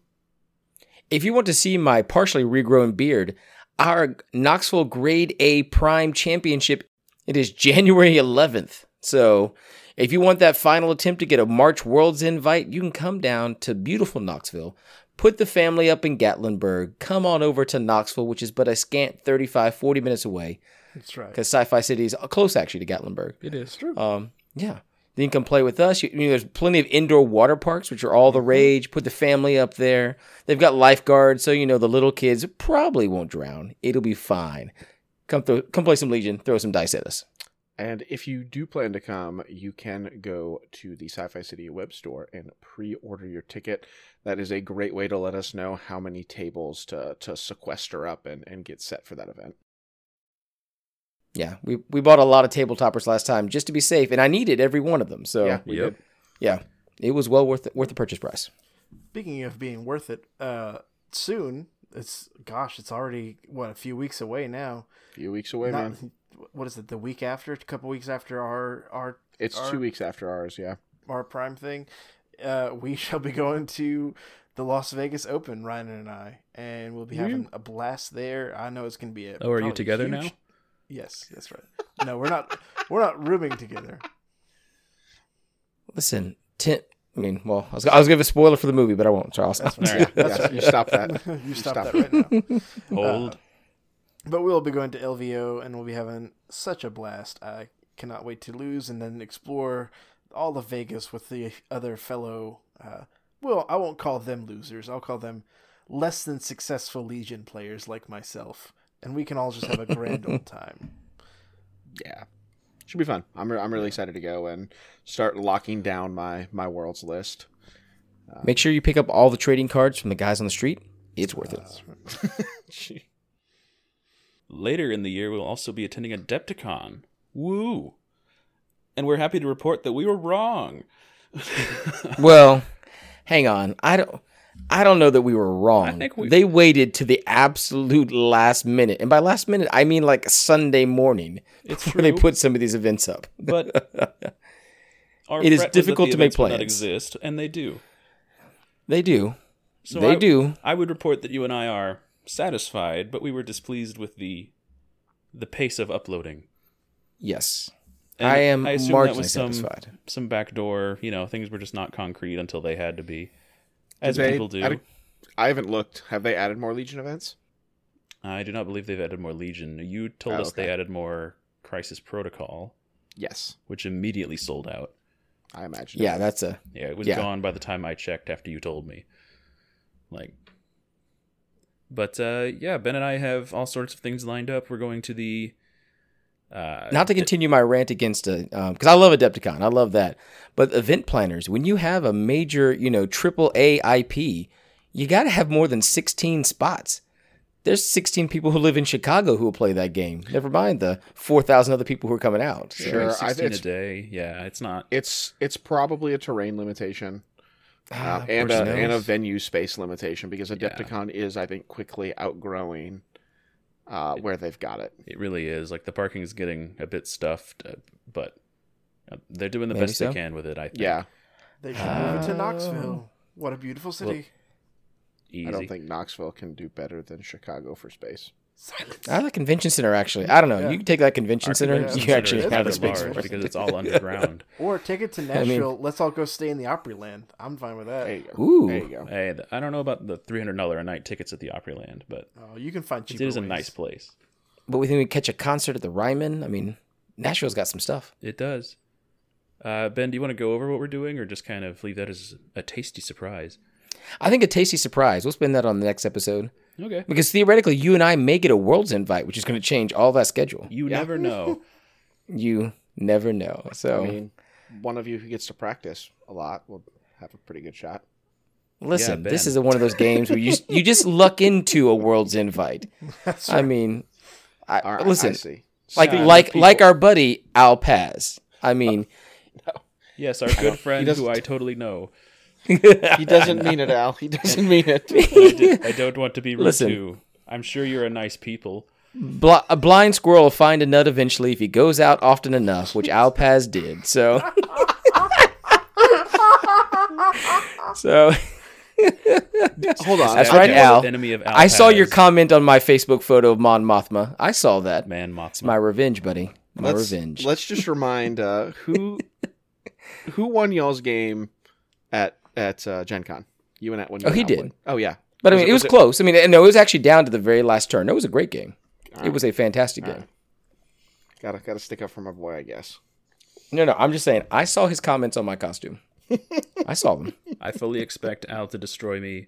If you want to see my partially regrown beard, our Knoxville Grade A Prime Championship, it is January 11th. So if you want that final attempt to get a March Worlds invite, you can come down to beautiful Knoxville, put the family up in Gatlinburg, come on over to Knoxville, which is but a scant 35, 40 minutes away, That's right. because Sci Fi City is close actually to Gatlinburg. It is. True. Um, yeah. Then you can play with us. You, you know, there's plenty of indoor water parks, which are all the mm-hmm. rage. Put the family up there. They've got lifeguards, so you know the little kids probably won't drown. It'll be fine. Come throw, come play some Legion. Throw some dice at us. And if you do plan to come, you can go to the Sci Fi City web store and pre order your ticket. That is a great way to let us know how many tables to, to sequester up and, and get set for that event. Yeah, we we bought a lot of tabletoppers last time just to be safe, and I needed every one of them. So yeah, yeah, we Yep. did. it was well worth the, worth the purchase price. speaking of being worth it, uh, soon it's gosh, it's already what a few weeks away now. A few weeks away, Not- man. what is it? The week after, a couple weeks after our our It's our- two weeks after ours. Yeah. our prime thing. Uh, we shall be going to the Las Vegas Open, Ryan and I, and we'll be having a blast there. I know it's gonna be a. Oh, are you together huge- now? Yes, that's right. No, we're not. We're not rooming together. Listen, Tim. I mean, well, I was, I was gonna give a spoiler for the movie, but I won't. Charles, stop. That's Yeah, right. That's right. you stop that. you stop stop that right now. Hold. But we'll be going to LVO and we'll be having such a blast. I cannot wait to lose and then explore all of Vegas with the other fellow. Uh, well, I won't call them losers. I'll call them less than successful Legion players like myself, and we can all just have a grand old time. Yeah. Should be fun. I'm, re- I'm really excited to go and start locking down my my worlds list. Um, Make sure you pick up all the trading cards from the guys on the street. It's worth it. Later in the year, we'll also be attending Adepticon. Woo! And we're happy to report that we were wrong. well, hang on. I don't. I don't know that we were wrong. We- They waited to the absolute last minute, and by last minute, I mean like Sunday morning, It's where they put some of these events up. But It is that difficult to make events would Not plans. exist, and they do. They do. So they I, do. I would report that you and I are satisfied, but we were displeased with the the pace of uploading. Yes, And I am I assume that was some satisfied. some backdoor. You know, things were just not concrete until they had to be, as they people do. add a- I haven't looked. Have they added more Legion events? I do not believe they've added more Legion. You told Oh, us they added more Crisis Protocol, Yes, which immediately sold out. I imagine. Yeah, that's a. Yeah, it was Yeah. gone by the time I checked after you told me. Like But uh yeah, Ben and I have all sorts of things lined up. We're going to the uh Not to continue my rant against a, because I love Adepticon, I love that. But event planners, when you have a major, you know, triple A IP, you got to have more than sixteen spots. There's 16 people who live in Chicago who will play that game. Never mind the 4,000 other people who are coming out. So- Sure, I- 16 a day. Yeah, it's not It's it's probably a terrain limitation Ah, uh, and a personnel. and a venue space limitation because Adepticon is I think quickly outgrowing uh, where they've got it. it really is. Like the parking is getting a bit stuffed, uh, but uh, they're doing the Maybe best so. they can with it, I think. Yeah, They should move it to Oh. Knoxville. What a beautiful city. Easy. I don't think Knoxville can do better than Chicago for space. Silence. I like convention center actually. I don't know. Yeah. You can take that convention Our center. convention You center actually have rather the space for it. because it's all underground. Or take it to I Nashville. mean- Let's all go stay in the Opryland. I'm fine with that. There you go. Ooh. There you go. hey, th- I don't know about the three hundred dollar a night tickets at the Opryland, but Oh, you can find it cheaper is a nice place. But we think we catch a concert at the Ryman. I mean, Nashville's got some stuff. It does. Uh, ben, do you want to go over what we're doing, or just kind of leave that as a tasty surprise? I think a tasty surprise. We'll spend that on the next episode. Okay. Because theoretically, you and I may get a Worlds invite, which is going to change all that schedule. You never know. You never know. So, I mean, one of you who gets to practice a lot will have a pretty good shot. listen, Yeah, this Ben. is one of those games where you just, you just luck into a Worlds invite. That's I mean, I, All right, listen, I see. like Sad like people. like our buddy Al Paz. I mean, Yes, our good friend who I totally know. He doesn't mean it, Al. He doesn't mean it. I, did, I don't want to be rude Listen. too. I'm sure you're a nice people. bl- a blind squirrel will find a nut eventually if he goes out often enough, which Al Paz did. So, so Hold on. That's right, Al. Enemy of Al I saw your comment on my Facebook photo of Mon Mothma. I saw that. man Mothma. My revenge, buddy. My let's, revenge. Let's just remind uh, who who won y'all's game at at uh, Gen Con. You and that one. Oh, he did. Oh yeah. but I mean, it- it was was it- close. I mean, no, it was actually down to the very last turn. It was a great game. It was a fantastic All game. right. Gotta gotta stick up for my boy, I guess. No, no, I'm just saying. I saw his comments on my costume. I saw them. I fully expect Al to destroy me.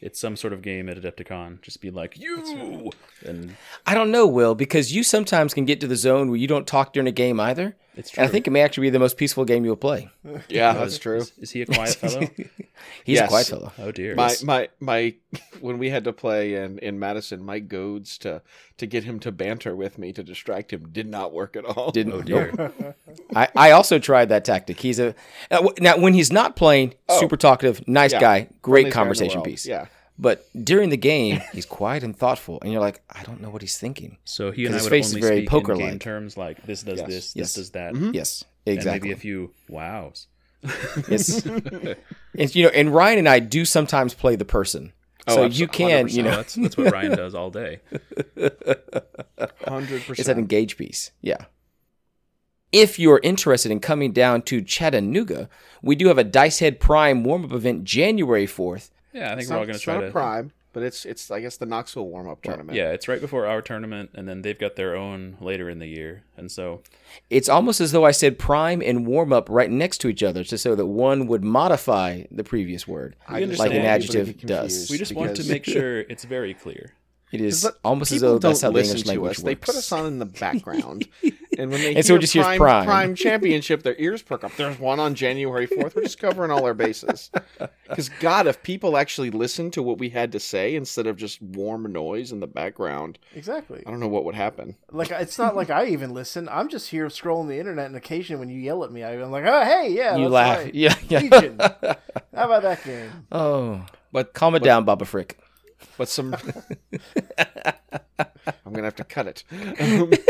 It's some sort of game at Adepticon. Just be like, you! And I don't know, Will, because you sometimes can get to the zone where you don't talk during a game either. It's true. And I think it may actually be the most peaceful game you'll play. Yeah, that's true. Is, is he a quiet fellow? He's a quiet fellow. Oh dear. My my my when we had to play in in Madison, my goads to to get him to banter with me to distract him did not work at all. Didn't. oh dear. nope. I, I also tried that tactic. He's a uh, now when he's not playing, super talkative, nice Oh. Yeah. guy, great Friendliest guy in the conversation world. piece. Yeah. But during the game, he's quiet and thoughtful, and you're like, I don't know what he's thinking. So he and I 'Cause his would face is only very speak in poker-like. game terms like this does Yes. this, Yes. this does that, mm-hmm. Yes, and exactly. maybe a few wows. Yes. and you know, and Ryan and I do sometimes play the person. Oh, so abso- you can, you 100%. know, that's that's what Ryan does all day. Hundred percent. it's that percent. engage piece. Yeah. If you're interested in coming down to Chattanooga, we do have a Dice Head Prime warm up event January 4th. Yeah, I think It's we're all going to try to. a prime, but it's it's I guess the Knoxville warm up tournament. Yeah, it's right before our tournament, and then they've got their own later in the year, and so It's almost as though I said prime and warm up right next to each other, just so that one would modify the previous word, I like an adjective does. we just want to make sure it's very clear. It is almost as though that's how don't the listen English to language us. works. They put us on in the background, and when they And so hear it just hears prime, prime. prime championship, their ears perk up. There's one on January fourth. We're just covering all our bases. Because God, if people actually listened to what we had to say instead of just warm noise in the background, Exactly. I don't know what would happen. Like it's not like I even listen. I'm just here scrolling the internet, and occasionally when you yell at me, I'm like, "Oh, hey, yeah, you that's laugh. right. Yeah, yeah. Legion. How about that game? oh, But calm it down, Baba Frick. But some. I'm gonna have to cut it. Um,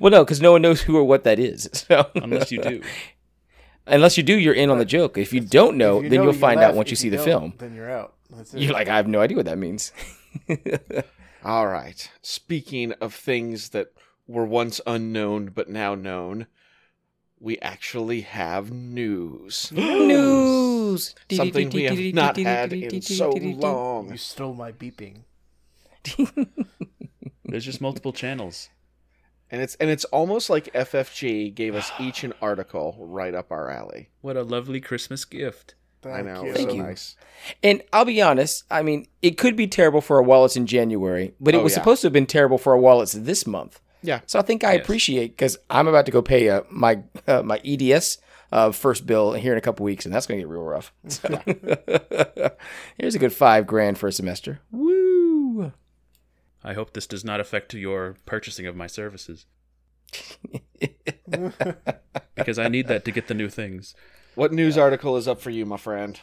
Well, no, because no one knows who or what that is. So Unless you do. unless you do, you're in on the joke. If you don't know, you then know, you'll you find laugh. out once you If see the film. Then you're out. That's it. You're like, I have no idea what that means. all right. Speaking of things that were once unknown but now known, we actually have news. News. Something we have not had in so long. you stole my beeping. There's just multiple channels. And it's and it's almost like FFG gave us each an article right up our alley. What a lovely Christmas gift. I know, you. it's so Thank you. nice. And I'll be honest, I mean, it could be terrible for our wallets in January, but it Oh, was yeah. supposed to have been terrible for our wallets this month. Yeah. So I think I Yes. appreciate because I'm about to go pay uh, my uh, my EDS uh, first bill here in a couple weeks, and that's going to get real rough. So here's a good five grand for a semester. Woo! I hope this does not affect your purchasing of my services. because I need that to get the new things. What news article is up for you, my friend?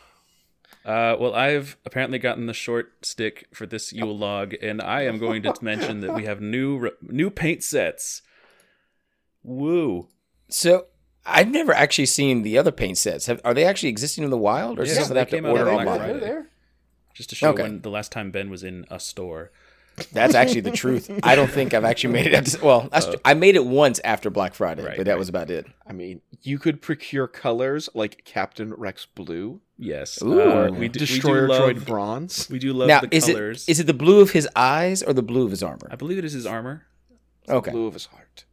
Uh, well, I've apparently gotten the short stick for this Yule log, and I am going to mention that we have new re- new paint sets. Woo! So I've never actually seen the other paint sets. Have, are they actually existing in the wild, or is Yeah, something they I have to order online? Black they're there. Just to show Okay. when the last time Ben was in a store. That's actually the truth. I don't think I've actually made it. Up well, that's, I made it once after Black Friday, Right, but that right. was about it. I mean, you could procure colors like Captain Rex Blue, Yes, Ooh. uh, we, do, Destroyer we do love Droid Bronze. we do love now, the is colors. it is it the blue of his eyes or the blue of his armor? I believe it is his armor. Okay, Blue of his heart.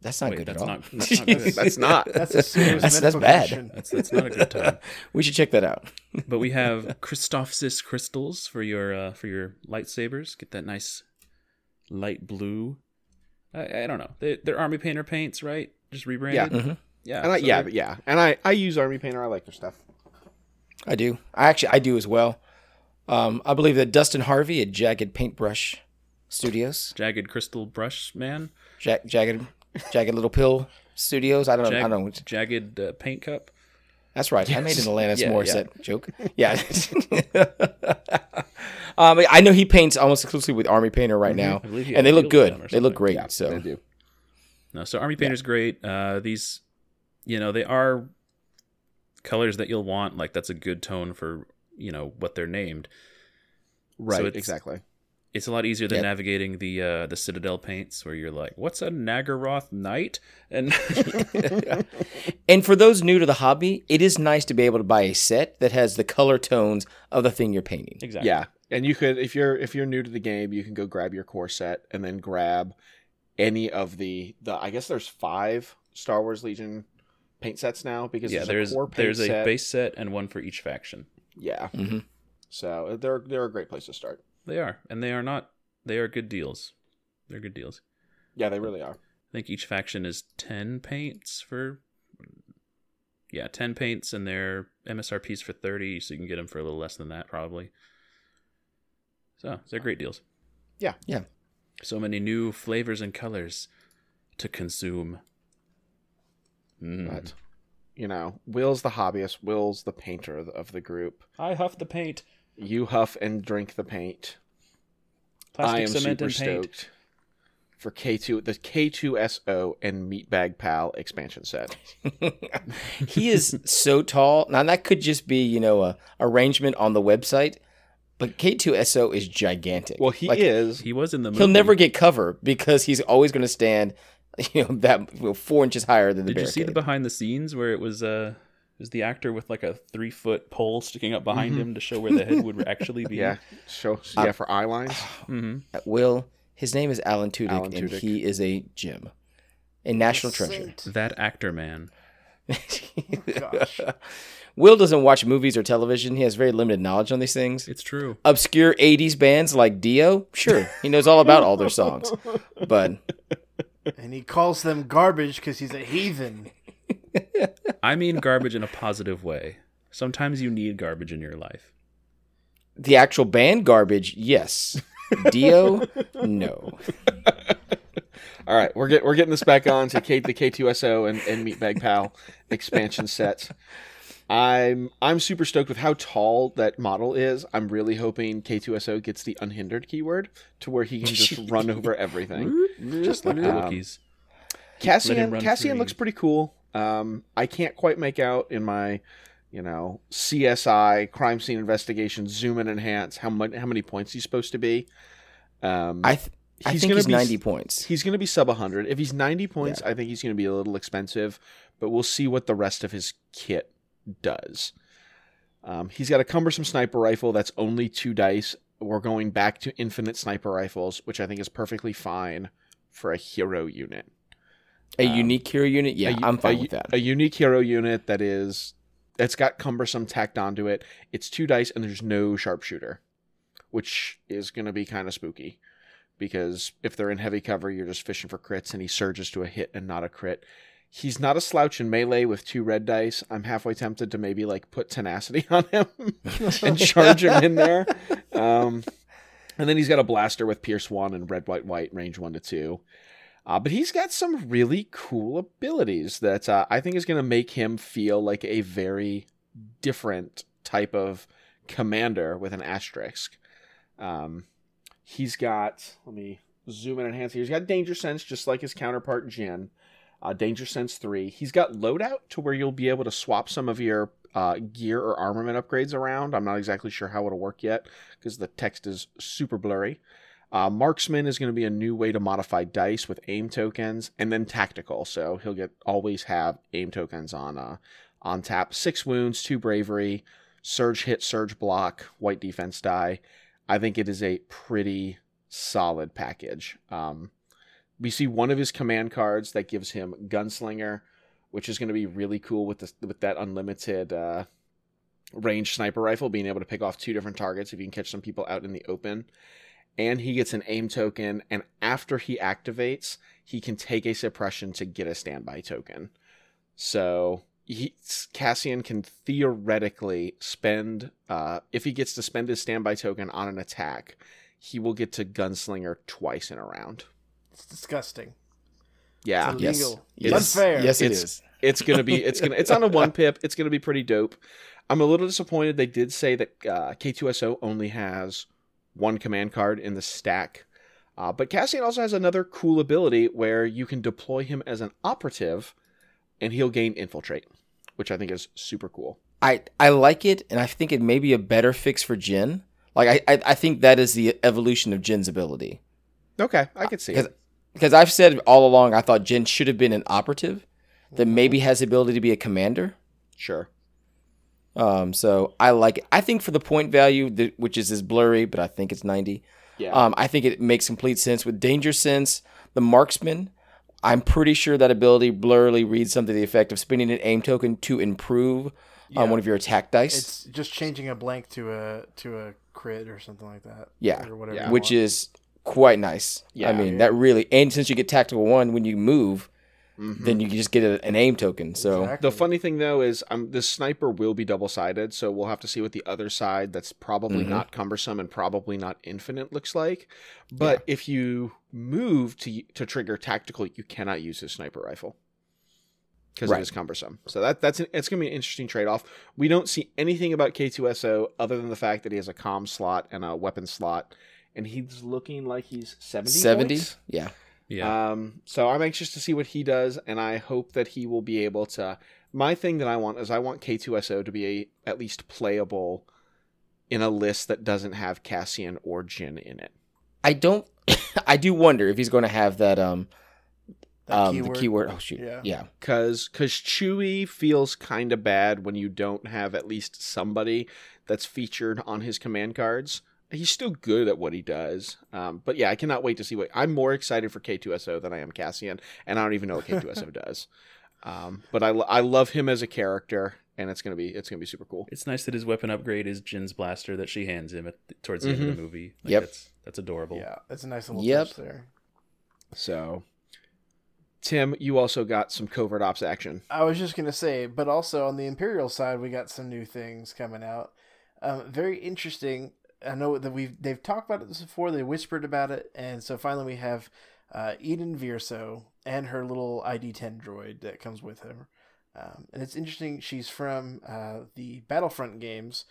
that's not Wait, good that's at all. not, that's not good. That's not. That's a serious That's- that's bad. That's that's not a good time. we should check that out. But we have Christophsis crystals for your uh, for your lightsabers. Get that nice light blue. I, I don't know. They, they're army painter paints, right? Just rebranded. Mhm. Yeah, And I, so yeah, but yeah. And I, I use Army Painter. I like their stuff. I do. I actually I do as well. Um, I believe that Dustin Harvey at Jagged Paintbrush Studios, jagged crystal brush man. Ja- Jagged Jagged Little Pill Studios. I don't know. I don't know. Jagged uh, paint cup. That's right. I made an Alanis Yeah, Morissette joke. Yeah. um, I know he paints almost exclusively with Army Painter right now, Mm-hmm. I and they look good. They look something. great. so They do. No, so army painter's great. Uh, these, you know, they are colors that you'll want. Like that's a good tone for you know what they're named. Right, it's- exactly. It's a lot easier than Yep. navigating the uh, the Citadel paints, where you're like, "What's a Naggaroth Night?" And And for those new to the hobby, it is nice to be able to buy a set that has the color tones of the thing you're painting. exactly, Yeah, and you could if you're if you're new to the game, you can go grab your core set and then grab any of the the. I guess there's five Star Wars Legion paint sets now because yeah. there's, There's a core paint there's a set. base set and one for each faction. Yeah, Mhm. so they're they're a great place to start. They are, and they are not. They are good deals. They're good deals. Yeah, they really are. I think each faction is 10 paints for. Yeah, 10 paints, and their MSRP's for 30, so you can get them for a little less than that, probably. So, they're great deals. Yeah. Yeah. So many new flavors and colors to consume. Mm. But you know, Will's the hobbyist. Will's the painter of the, of the group. I huff the paint. You huff and drink the paint. Plastic I am cement super and paint. stoked for K2 the K2SO and Meatbag Pal expansion set. he is so tall. Now that could just be, you know, a arrangement on the website, but K2SO is gigantic. Well, he Like, is. He was in the movie. He'll never get cover because he's always going to stand, you know, that you know, four inches higher than the Did you see the behind the scenes where it was uh it was the actor with like a three foot pole sticking up behind Mm-hmm. him to show where the head would actually be? Yeah. Show yeah for eye lines. mm-hmm. Will, his name is Alan Tudyk, Alan and he is a gem, a national treasure. Saint. That actor man. Gosh. Will doesn't watch movies or television. He has very limited knowledge on these things. It's true. Obscure 80s bands like Dio, sure, he knows all about all their songs. But and he calls them garbage because he's a heathen. I mean garbage in a positive way. Sometimes you need garbage in your life. the actual band garbage, yes. Dio, no. All right, we're get, we're getting this back on to K, the K2SO and, and Meatbag Pal expansion sets. I'm I'm super stoked with how tall that model is. I'm really hoping K2SO gets the unhindered keyword to where he can just run over everything. Just like the Um, Wookiees. Cassian Cassian free. looks pretty cool. Um, I can't quite make out in my, you know, CSI crime scene investigation zoom and enhance how much how many points he's supposed to be. Um, I, th- I He's think gonna he's be- 90 points. he's going to be sub 100. If he's 90 points, I think he's going to be a little expensive, but we'll see what the rest of his kit does. Um, he's got a cumbersome sniper rifle that's only two dice. We're going back to infinite sniper rifles, which I think is perfectly fine for a hero unit. A um, unique hero unit? Yeah, I'm fine a, with that. A unique hero unit that is that's got cumbersome tacked onto it. It's two dice and there's no sharpshooter, which is going to be kind of spooky because if they're in heavy cover, you're just fishing for crits, and he surges to a hit and not a crit. He's not a slouch in melee with two red dice. I'm halfway tempted to maybe like put tenacity on him and charge him in there. Um, and then he's got a blaster with Pierce one and red, white, white, range one to two. Uh, but he's got some really cool abilities that uh, I think is going to make him feel like a very different type of commander with an asterisk. Um, he's got, let me zoom in and enhance here. He's got Danger Sense, just like his counterpart Jin. Uh, Danger Sense 3. He's got loadout to where you'll be able to swap some of your uh, gear or armament upgrades around. I'm not exactly sure how it'll work yet because the text is super blurry. Uh, marksman is going to be a new way to modify dice with aim tokens, and then tactical. So he'll get always have aim tokens on uh, on tap. Six wounds, two bravery, surge hit, surge block, white defense die. I think it is a pretty solid package. Um, we see one of his command cards that gives him gunslinger, which is going to be really cool with this with that unlimited uh, range sniper rifle, being able to pick off two different targets if you can catch some people out in the open. And he gets an aim token and after he activates he can take a suppression to get a standby token. So he, cassian can theoretically spend uh, if he gets to spend his standby token on an attack he will get to gunslinger twice in a round It's disgusting. yeah It's yes. illegal. Yes. It's unfair. Yes, it It's- is. it's gonna be it's gonna it's on a one pip it's gonna be pretty dope i'm a little disappointed they did say that uh, k2so only has one command card in the stack uh, but cassian also has another cool ability where you can deploy him as an operative and he'll gain infiltrate which i think is super cool I, I like it, and I think it may be a better fix for Jin. Like, I, I, I think that is the evolution of Jin's ability. okay i could see Because it because I've said all along, I thought Jin should have been an operative that maybe has the ability to be a commander. sure Um, so I like it. I think for the point value, th- which is as blurry, but I think it's 90. yeah Um, I think it makes complete sense with Danger Sense, the marksman. I'm pretty sure that ability blurrily reads something to the effect of spending an aim token to improve Yeah. on one of your attack dice, It's just changing a blank to a to a crit or something like that. Yeah. Or whatever. Yeah. which want. is quite nice. Yeah, I Yeah. mean, that really, and since you get tactical one when you move, Mhm. then you just get a, an aim token. So Exactly. The funny thing though is um, this sniper will be double sided, so we'll have to see what the other side that's probably Mhm. not cumbersome and probably not infinite looks like. But if you move to to trigger tactical, you cannot use his sniper rifle because Right. it is cumbersome. So that that's an, it's going to be an interesting trade off. We don't see anything about K2SO other than the fact that he has a comm slot and a weapon slot, and he's looking like he's seventy. 70? Yeah. Yeah. Um, so I'm anxious to see what he does, and I hope that he will be able to. My thing that I want is I want K2SO to be a, at least playable in a list that doesn't have Cassian or Jin in it. I don't, I do wonder if he's going to have that, um, That um, the keyword. Oh, shoot. Yeah. Yeah. Cause, cause Chewie feels kind of bad when you don't have at least somebody that's featured on his command cards. He's still good at what he does, um, but yeah, I cannot wait to see what. I'm more excited for K2SO than I am Cassian, and I don't even know what K2SO does. Um, but I, I love him as a character, and it's gonna be it's gonna be super cool. it's nice that his weapon upgrade is Jin's blaster that she hands him at towards the end of the movie. Like, Yep. That's, that's adorable. Yeah, it's a nice little Yep. touch there. So, Tim, you also got some covert ops action. I was just gonna say, but also on the Imperial side, we got some new things coming out. Um, very interesting. I know that we've they've talked about this before. They whispered about it, and so finally we have uh, Eden Versio and her little ID10 droid that comes with her. Um, and it's interesting. She's from uh, the Battlefront games,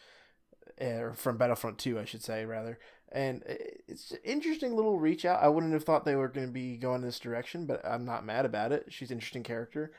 or from Battlefront 2, I should say, rather. And it's an interesting little reach out. I wouldn't have thought they were going to be going this direction, but I'm not mad about it. She's an interesting character.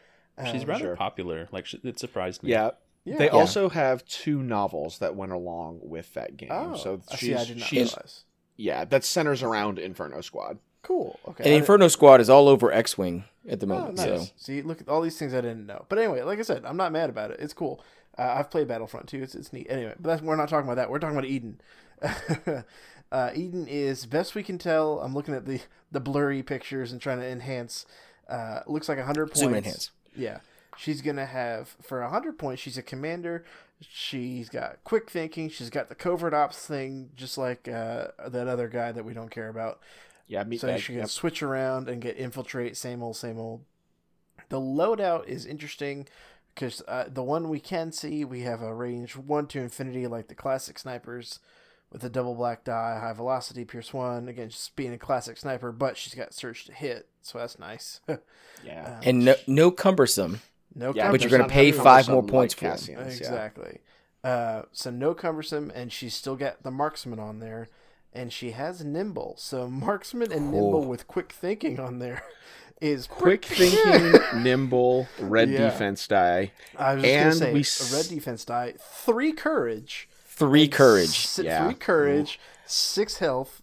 She's Um, rather sure. popular. Like it surprised me. Yeah, yeah. they Yeah. also have two novels that went along with that game. Oh, so I she's, see. I did not she's realize. yeah, that centers around Inferno Squad. Cool. Okay. And I Inferno Squad is all over X Wing at the moment. Oh, nice. So See, look at all these things I didn't know. But anyway, like I said, I'm not mad about it. It's cool. Uh, I've played Battlefront too. It's it's neat. Anyway, but that's, we're not talking about that. We're talking about Eden. uh, Eden is best we can tell. I'm looking at the the blurry pictures and trying to enhance. Uh, looks like 100 points. zoom enhance. Yeah. She's going to have, for a 100 points, she's a commander. She's got quick thinking. She's got the covert ops thing, just like uh, that other guy that we don't care about. Yeah, meat so bag. she can Yep. switch around and get infiltrate, same old, same old. The loadout is interesting because uh, the one we can see, we have a range 1 to infinity, like the classic snipers with a double black die, high velocity, pierce 1. Again, just being a classic sniper, but she's got surge to hit, so that's nice. Yeah. Um, and no, no cumbersome. No Yeah, But you're gonna pay five more like points for 'em. Cassian's, yeah. Exactly. Uh, so no cumbersome, and she's still got the marksman on there, and she has nimble. So marksman and nimble with quick thinking on there is Quick pretty- thinking, nimble, red Yeah. defense die. I was just and gonna say we a s- red defense die, three courage, Three courage. si- Yeah. three courage, six health.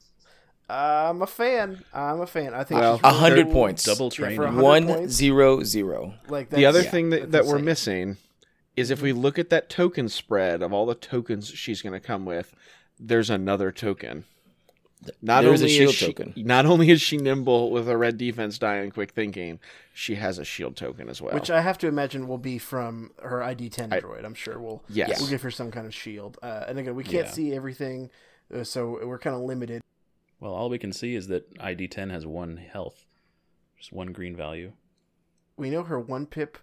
I'm a fan. I'm a fan. I think Well, really A hundred cool. points. Double Yeah, training. 100 One points, zero zero. Like The other that's- thing that, that's that we're missing is if we look at that token spread of all the tokens she's going to come with, there's another token. Not There's a only shield is she, token. Not only is she nimble with a red defense die and quick thinking, she has a shield token as well. Which I have to imagine will be from her ID10 I- droid. I'm sure we'll Yes. we'll give her some kind of shield. Uh, and again, we can't Yeah. see everything, uh, so we're kind of limited. Well, all we can see is that ID10 has one health, just one green value. We know her one pip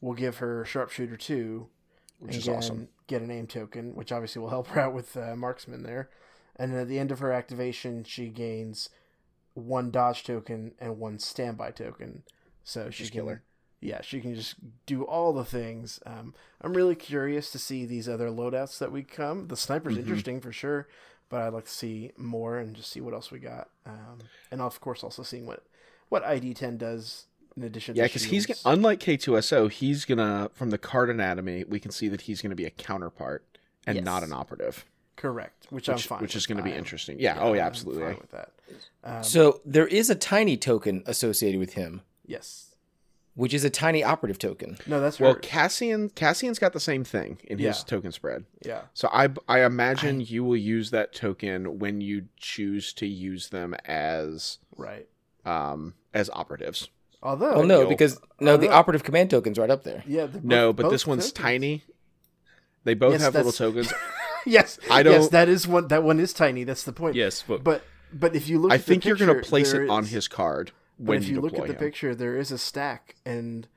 will give her sharpshooter two, Which and is awesome. Get an aim token, which obviously will help her out with uh, marksman there. And then at the end of her activation, she gains one dodge token and one standby token. So she is can, killer. yeah, she can just do all the things. Um, I'm really curious to see these other loadouts that we come. The sniper's Mhm. interesting for sure, but I'd like to see more and just see what else we got. Um, and of course, also seeing what what ID10 does in addition. yeah, to because he's gonna, unlike K2SO, he's gonna from the card anatomy, we can see that he's gonna be a counterpart and Yes. not an operative, correct, which, I'm fine. which is gonna be interesting. Yeah. oh yeah, I'm absolutely. fine with that. Um, So there is a tiny token associated with him, yes, which is a tiny operative token. no, that's right. Well, hers. Cassian Cassian's got the same thing in his token spread. yeah, So I I imagine you will use that token when you choose to use them as right. um as operatives. Although, Well, no, because no, the operative command token's right up there. yeah, the- No, but this one's tokens. tiny. They both Yes, have little tokens. yes, I Yes, don't- Yes, that is one. That one is tiny. That's the point. Yes, but, but But if you look, I at the think you're going to place there it on his card But when if you, you look at the him. picture, there is a stack, and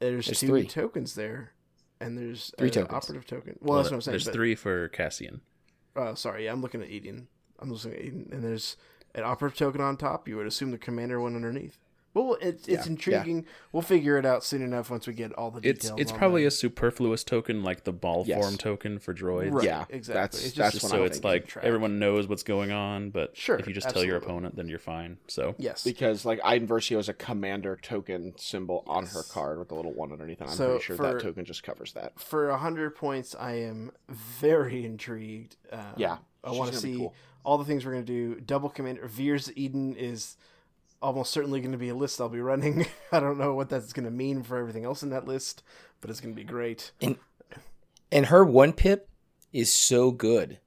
there's, There's two three. tokens there, and there's Three an tokens. operative token. Well, that's what I'm saying. There's but- three for Cassian. Uh, sorry, yeah, I'm looking at Eden. I'm looking at Eden, and there's an operative token on top. You would assume the commander one underneath. Well, it's it's Yeah, intriguing. We'll figure it out soon enough once we get all the It's details. it's on probably that. a superfluous token like the ball Yes. form token for droids. Right, Yeah, exactly. that's- It's that's just So it's like track. everyone knows what's going on, but Sure, if you just tell your opponent, then you're fine. So yes. because like Iden Versio has a commander token symbol on her card with the little one underneath, and I'm So pretty sure for- that token just covers that. for hundred points, I am very intrigued. Um, Yeah, I want to see cool. all the things we're gonna do. Double commander Veers Eden is almost certainly going to be a list I'll be running. I don't know what that's going to mean for everything else in that list, but it's going to be great. And her one pip is so good.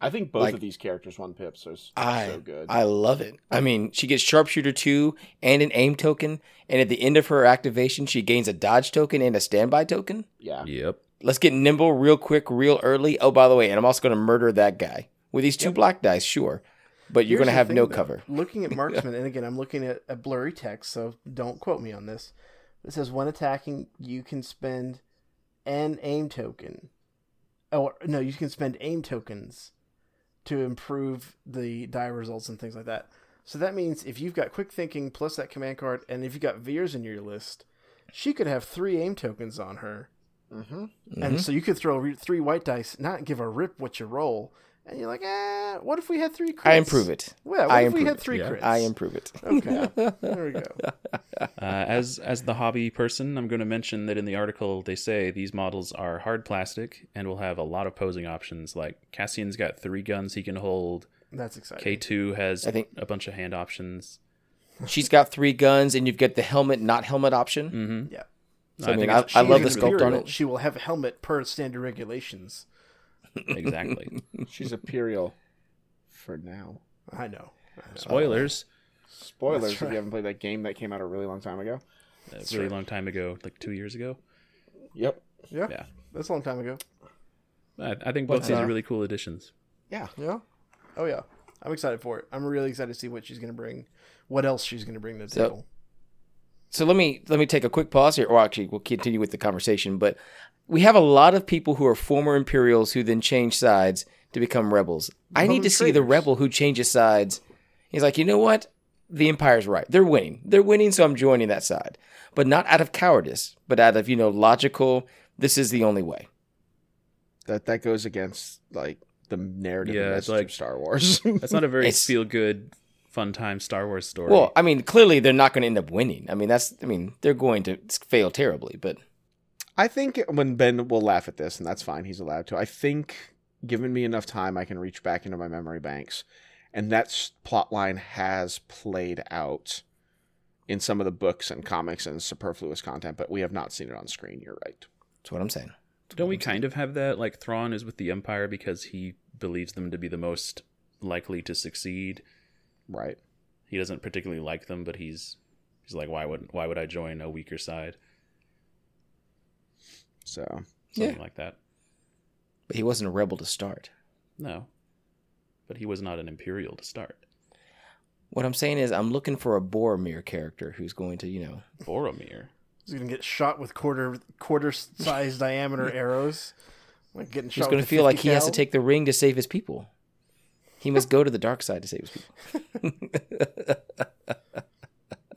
I think both Like- of these characters one pips are s- I so good. I love it. I mean, she gets sharpshooter two and an aim token, and at the end of her activation, she gains a dodge token and a standby token. yeah, yep. Let's get nimble real quick, real early. Oh, by the way, and I'm also going to murder that guy with these two black dice, sure, but you're going to have thing, no though. cover. Looking at marksman, and again, I'm looking at a blurry text, so don't quote me on this. It says when attacking, you can spend an aim token. Oh no, you can spend aim tokens to improve the die results and things like that. So that means if you've got quick thinking plus that command card, and if you've got Veers in your list, she could have three aim tokens on her, mm-hmm. and so you could throw three white dice, not give a rip what you roll, and you're like, eh, what if we had three crits? I improve it. Well, what I if we improve had it. three Yeah. crits? I improve it. Okay, there we go. Uh, as as the hobby person, I'm going to mention that in the article they say these models are hard plastic and will have a lot of posing options. Like Cassian's got three guns he can hold. That's exciting. K2 has I think- a bunch of hand options. She's got three guns, and you've got the helmet, not helmet option. Mm-hmm. Yeah. So, I mean, think I- I love an the sculpt on it. She will have a helmet per standard regulations. Exactly. she's Imperial for now. I know. I know. Spoilers. Spoilers That's if right. you haven't played that game that came out a really long time ago. A really long time ago, like two years ago. Yep. Yeah, Yeah. that's a long time ago. I, I think both What's these uh, are really cool additions. Yeah. Yeah. Oh yeah. I'm excited for it. I'm really excited to see what she's going to bring. What else she's going to bring to the So- table. so let me let me take a quick pause here or actually we'll continue with the conversation but we have a lot of people who are former imperials who then change sides to become rebels. I need to see the rebel who changes sides. He's like you know what? The empire's right. They're winning. They're winning so i'm joining that side. But not out of cowardice but out of you know logical this is the only way. That that goes against like the narrative Yeah, and it's like- of Star Wars. That's not a very It's- feel good, fun time Star Wars story. well i mean clearly they're not going to end up winning. I mean that's i mean they're going to fail terribly but I think when Ben will laugh at this, and that's fine. He's allowed to. I think, given me enough time, I can reach back into my memory banks, and that s- plot line has played out in some of the books and comics and superfluous content, but we have not seen it on screen. You're right. that's what i'm saying Don't we kind of have that? Like Thrawn is with the Empire because he believes them to be the most likely to succeed. Right. He doesn't particularly like them, but he's he's like, why would why would I join a weaker side? So Something Yeah. like that. but he wasn't a rebel to start No, but he was not an Imperial to start. what i'm saying is i'm looking for a boromir character who's going to you know Boromir. He's going to get shot with quarter quarter size diameter arrows. Like getting He's going to with feel like 50 he has to take the ring to save his people. He must go to the dark side to save his people.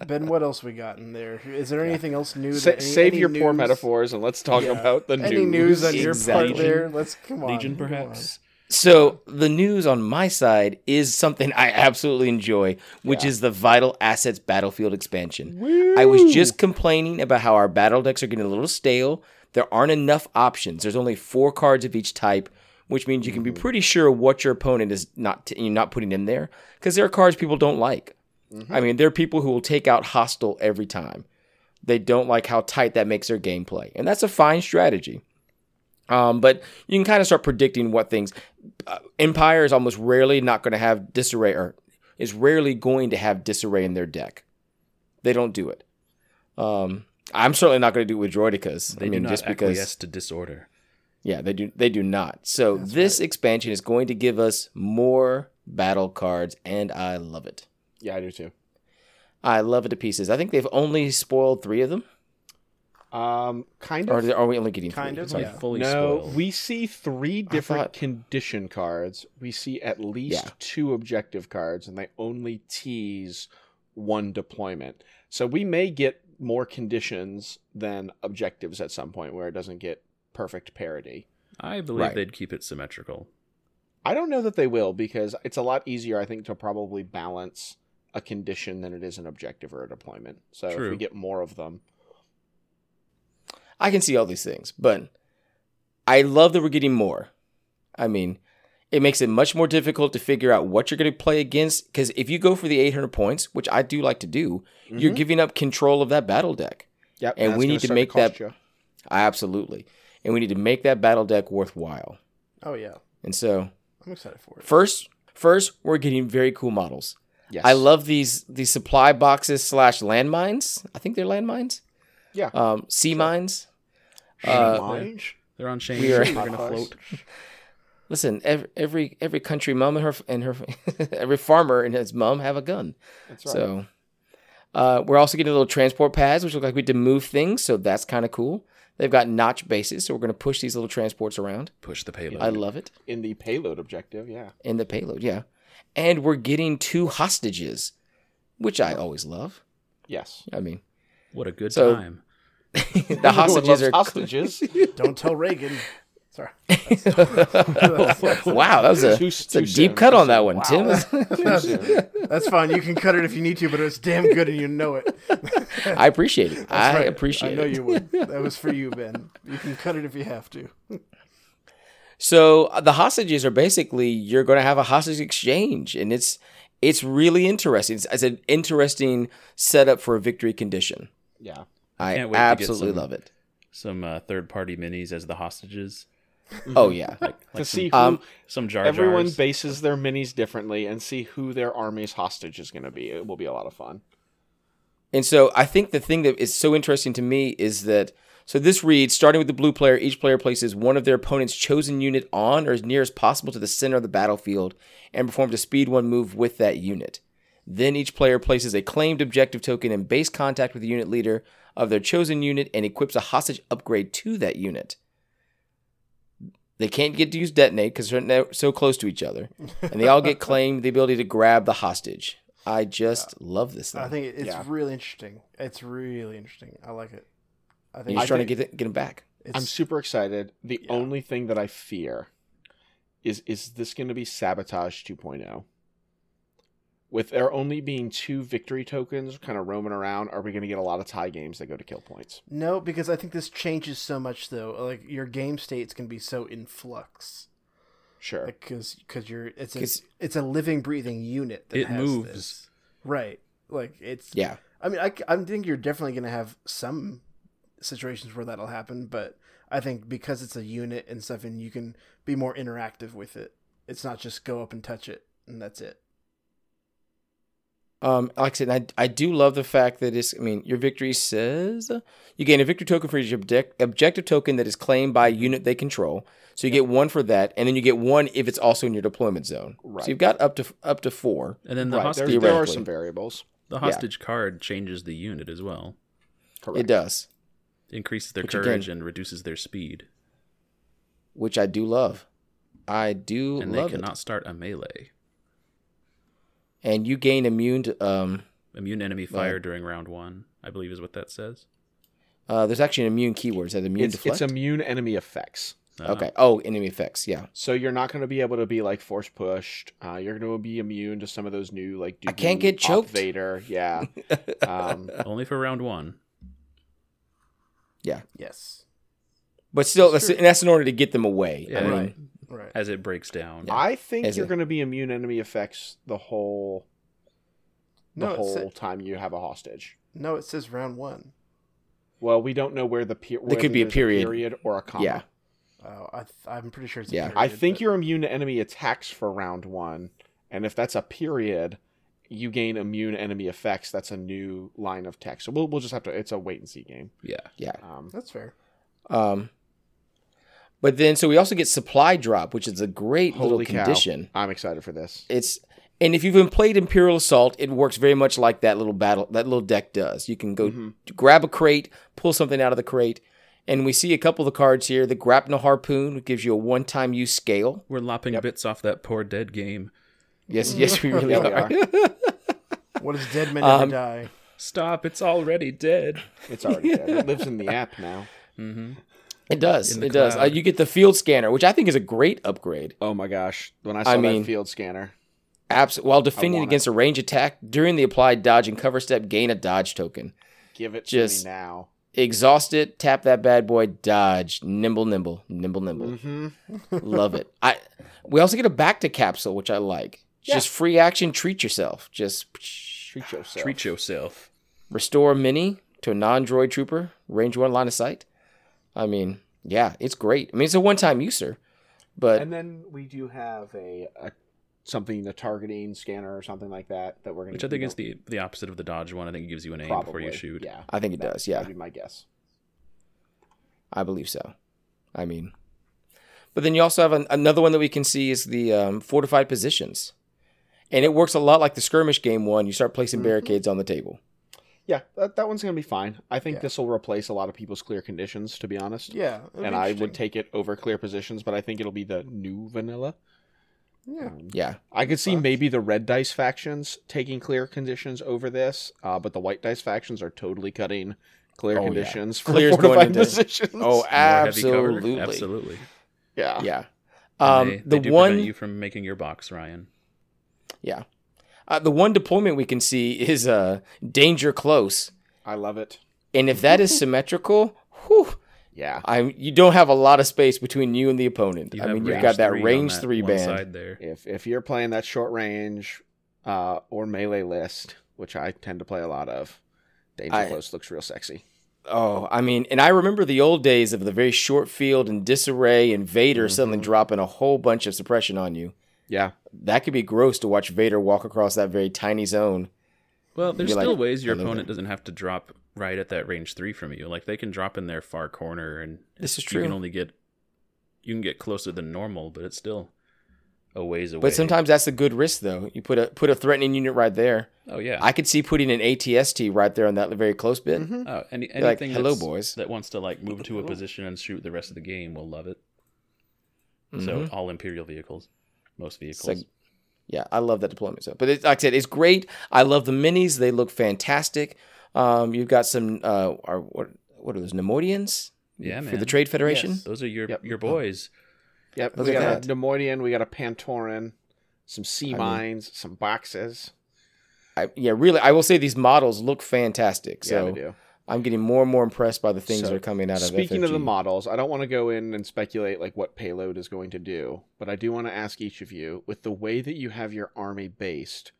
Ben, what else we got in there? Is there anything else new? Sa- any, save any your poor metaphors and let's talk Yeah. about the news. Any news. news on your Exactly. part there? Let's come on. Legion, come on. perhaps. So the news on my side is something I absolutely enjoy, which is the Vital Assets Battlefield expansion. I was just complaining about how our battle decks are getting a little stale. There aren't enough options. There's only four cards of each type, which means you can be pretty sure what your opponent is not t- you're not putting in there because there are cards people don't like. I mean, there are people who will take out hostile every time. They don't like how tight that makes their gameplay, and that's a fine strategy. Um, but you can kind of start predicting what things. Uh, Empire is almost rarely not going to have disarray, or is rarely going to have disarray in their deck. They don't do it. Um, I'm certainly not going to do it with Droidekas. They I mean, do not just because. acquiesce to disorder. Yeah, they do. They do not. So That's this right. expansion is going to give us more battle cards, and I love it. Yeah, I do too. I love it to pieces. I think they've only spoiled three of them, Um, kind or of. are we only getting Kind three? of, Like yeah. fully no, spoiled. we see three different thought- condition cards. We see at least Yeah. two objective cards, and they only tease one deployment. So we may get more conditions than objectives at some point, where it doesn't get perfect parity. I believe Right. they'd keep it symmetrical. I don't know that they will because it's a lot easier, I think, to probably balance a condition than it is an objective or a deployment. So if we get more of them, I can see all these things, but I love that we're getting more. I mean, it makes it much more difficult to figure out what you're going to play against because if you go for the 800 points, which I do like to do, you're Mhm. giving up control of that battle deck. Yep, And we need to make cost that- you. Absolutely. And we need to make that battle deck worthwhile. Oh yeah, And so, I'm excited for it. first, first we're getting very cool models. Yes. I love these these supply boxes slash landmines. I think they're landmines. Yeah. Um, sea mines. Shane uh, Lange? They're on chains. We are- They're gonna float. Listen, every every every country mom and her and her every farmer and his mom have a gun. That's right. So, uh, we're also getting little transport pads, which look like we had to move things. So that's kind of cool. They've got notch bases, so we're going to push these little transports around. Push the payload. I love it in the payload objective, yeah. in the payload, yeah. And we're getting two hostages, which I always love. Yes. I mean, what a good So- time. the hostages are hostages. Don't tell Reagan. Sorry. wow, that was a, Too- it's a deep soon, cut on that one, Wow. Tim. That's fine. You can cut it if you need to, but it was damn good and you know it. I appreciate it. I right. appreciate it. I know it. you would. That was for you, Ben. You can cut it if you have to. So uh, the hostages are basically you're going to have a hostage exchange, and it's it's really interesting. It's, it's an interesting setup for a victory condition. Yeah. I can't wait to get absolutely some- love it. Some uh, third-party minis as the hostages. Oh yeah, Like, To like see some, who Um, some jar everyone bases their minis differently and see who their army's hostage is going to be. It will be a lot of fun. and so I think the thing that is so interesting to me is that so this reads starting with the blue player, each player places one of their opponent's chosen unit on or as near as possible to the center of the battlefield and performs a speed one move with that unit. Then each player places a claimed objective token in base contact with the unit leader of their chosen unit and equips a hostage upgrade to that unit. They can't get to use detonate because they're so close to each other, and they all get claimed the ability to grab the hostage. I just love this thing. I think it's Yeah. really interesting. It's really interesting. I like it. I think He's I trying think- to get it, get him back. I'm super excited. The Yeah. only thing that I fear is is this going to be sabotage 2.0? With there only being two victory tokens kind of roaming around, are we going to get a lot of tie games that go to kill points? no, because I think this changes so much though. Like your game states can be so in flux. Sure. Like because because you're it's a 'Cause- it's a living breathing unit. That It has moves. this. Right. Like it's Yeah, I mean, I, I think you're definitely going to have some situations where that'll happen, but I think because it's a unit and stuff, and you can be more interactive with it. It's not just go up and touch it and that's it. Um, like I said, I, I do love the fact that it's, I mean, your victory says you gain a victory token for each object, objective token that is claimed by a unit they control. So you get one for that, and then you get one if it's also in your deployment zone. Right. So you've got up to up to four. and then the right. hostage, There, there are some variables. the hostage card changes the unit as well. Correct. It does, Increases their Which again- courage and reduces their speed. which I do love. I do And they cannot it. start a melee. And you gain immune to um. Immune enemy fire during round one, I believe is what that says. Uh, there's actually an immune keyword. Is that immune It's, deflect? it's immune enemy effects. Uh, okay. Oh, enemy effects. Yeah. So you're not going to be able to be like force pushed. Uh, you're going to be immune to some of those new like. I can't get choked. Vader, yeah. um, Only for round one. Yes. But still, that's, and that's in order to get them away. Yeah, I mean, Right. Right. As it breaks down. I think As you're going to be immune enemy effects the whole the No, whole sa- time you have a hostage. No, it says round one. Well, we don't know where the period. There could be a whether there's period. period or a comma. Yeah. Oh, I th- I'm pretty sure it's. Yeah. A period, I think but- you're immune to enemy attacks for round one, and if that's a period, you gain immune enemy effects. That's a new line of text. So we'll we'll just have to. It's a wait and see game. Yeah. Yeah. Um, That's fair. Um, But then, so we also get supply drop, which is a great Holy little cow. condition. I'm excited for this. It's and if you've been played Imperial Assault, it works very much like that little battle that little deck does. You can go Mm-hmm. grab a crate, pull something out of the crate, and we see a couple of the cards here. The Grapnel Harpoon gives you a one-time use scale. We're lopping bits off that poor dead game. Yes, yes, we really Yeah, we are. are. What does dead men never Um, die? Stop! It's already dead. It's already dead. It lives in the app now. It does. In the It does. Uh, you get the field scanner, which I think is a great upgrade. Oh my gosh. When I saw I mean- that field scanner. Abs- while defending want against a range attack during the applied dodge and cover step, gain a dodge token. Give it Just- to me now. Exhaust it, tap that bad boy, dodge, nimble, nimble, nimble, nimble. Mm-hmm. Love it. I. We also get a bacta capsule, which I like. Just free action. Treat yourself. Just Treat yourself. Treat yourself. restore mini to a non-droid trooper, range one line of sight. I mean, yeah, it's great. I mean, it's a one-time user, but And then we do have a, a something, a targeting scanner or something like that that we're going to. Which I think is the the opposite of the dodge one. I think it gives you an aim before you shoot. Yeah. I think it That- does. Yeah, That'd be my guess. I believe so. I mean, but then you also have an, another one that we can see is the um, fortified positions, and it works a lot like the skirmish game one. You start placing barricades on the table. Yeah, that, that one's going to be fine. I think Yeah. this will replace a lot of people's clear conditions, to be honest. Yeah, And I would take it over clear positions, but I think it'll be the new vanilla. Yeah. Um, Yeah, I could see maybe the red dice factions taking clear conditions over this, uh, but the white dice factions are totally cutting clear Oh, yeah. conditions for Clear's going fortified into- positions. Oh, More heavy cover? absolutely, Absolutely. yeah. yeah. Um, they, the they do one prevent you from making your box, Ryan. Yeah. Uh, the one deployment we can see is uh, danger close. I love it. And if that is symmetrical, whew, Yeah. I'm, you don't have a lot of space between you and the opponent. You I mean, you've got that range that three band. side there. If if you're playing that short range uh, or melee list, which I tend to play a lot of, danger I- close looks real sexy. Oh, I mean, and I remember the old days of the very short field and disarray and Vader suddenly dropping a whole bunch of suppression on you. Yeah. That could be gross to watch Vader walk across that very tiny zone. Well, there's still like, ways your opponent there. doesn't have to drop right at that range three from you. Like they can drop in their far corner, and This is true. you can only get you can get closer than normal, but it's still a ways away. But sometimes that's a good risk, though. You put a put a threatening unit right there. oh yeah, I could see putting an ATST right there on that very close bit. oh, any, You're like, anything "Hello, boys." that wants to like move to a position and shoot the rest of the game will love it. So Mhm. all Imperial vehicles, most vehicles. like, yeah, I love that deployment. So, but it, like I said, it's great. I love the minis; they look fantastic. Um, you've got some, uh, are, what what are those Neimoidians? Yeah, man. for the Trade Federation. Yes. Those are your Yep. your boys. Yep. Look we got that. a Neimoidian, we got a Pantoran, some sea mean- mines, some boxes. I, yeah, really, I will say these models look fantastic. yeah, So they do. I'm getting more and more impressed by the things So, that are coming out of. It. Speaking of the models, I don't want to go in and speculate like what payload is going to do, but I do want to ask each of you, with the way that you have your army based,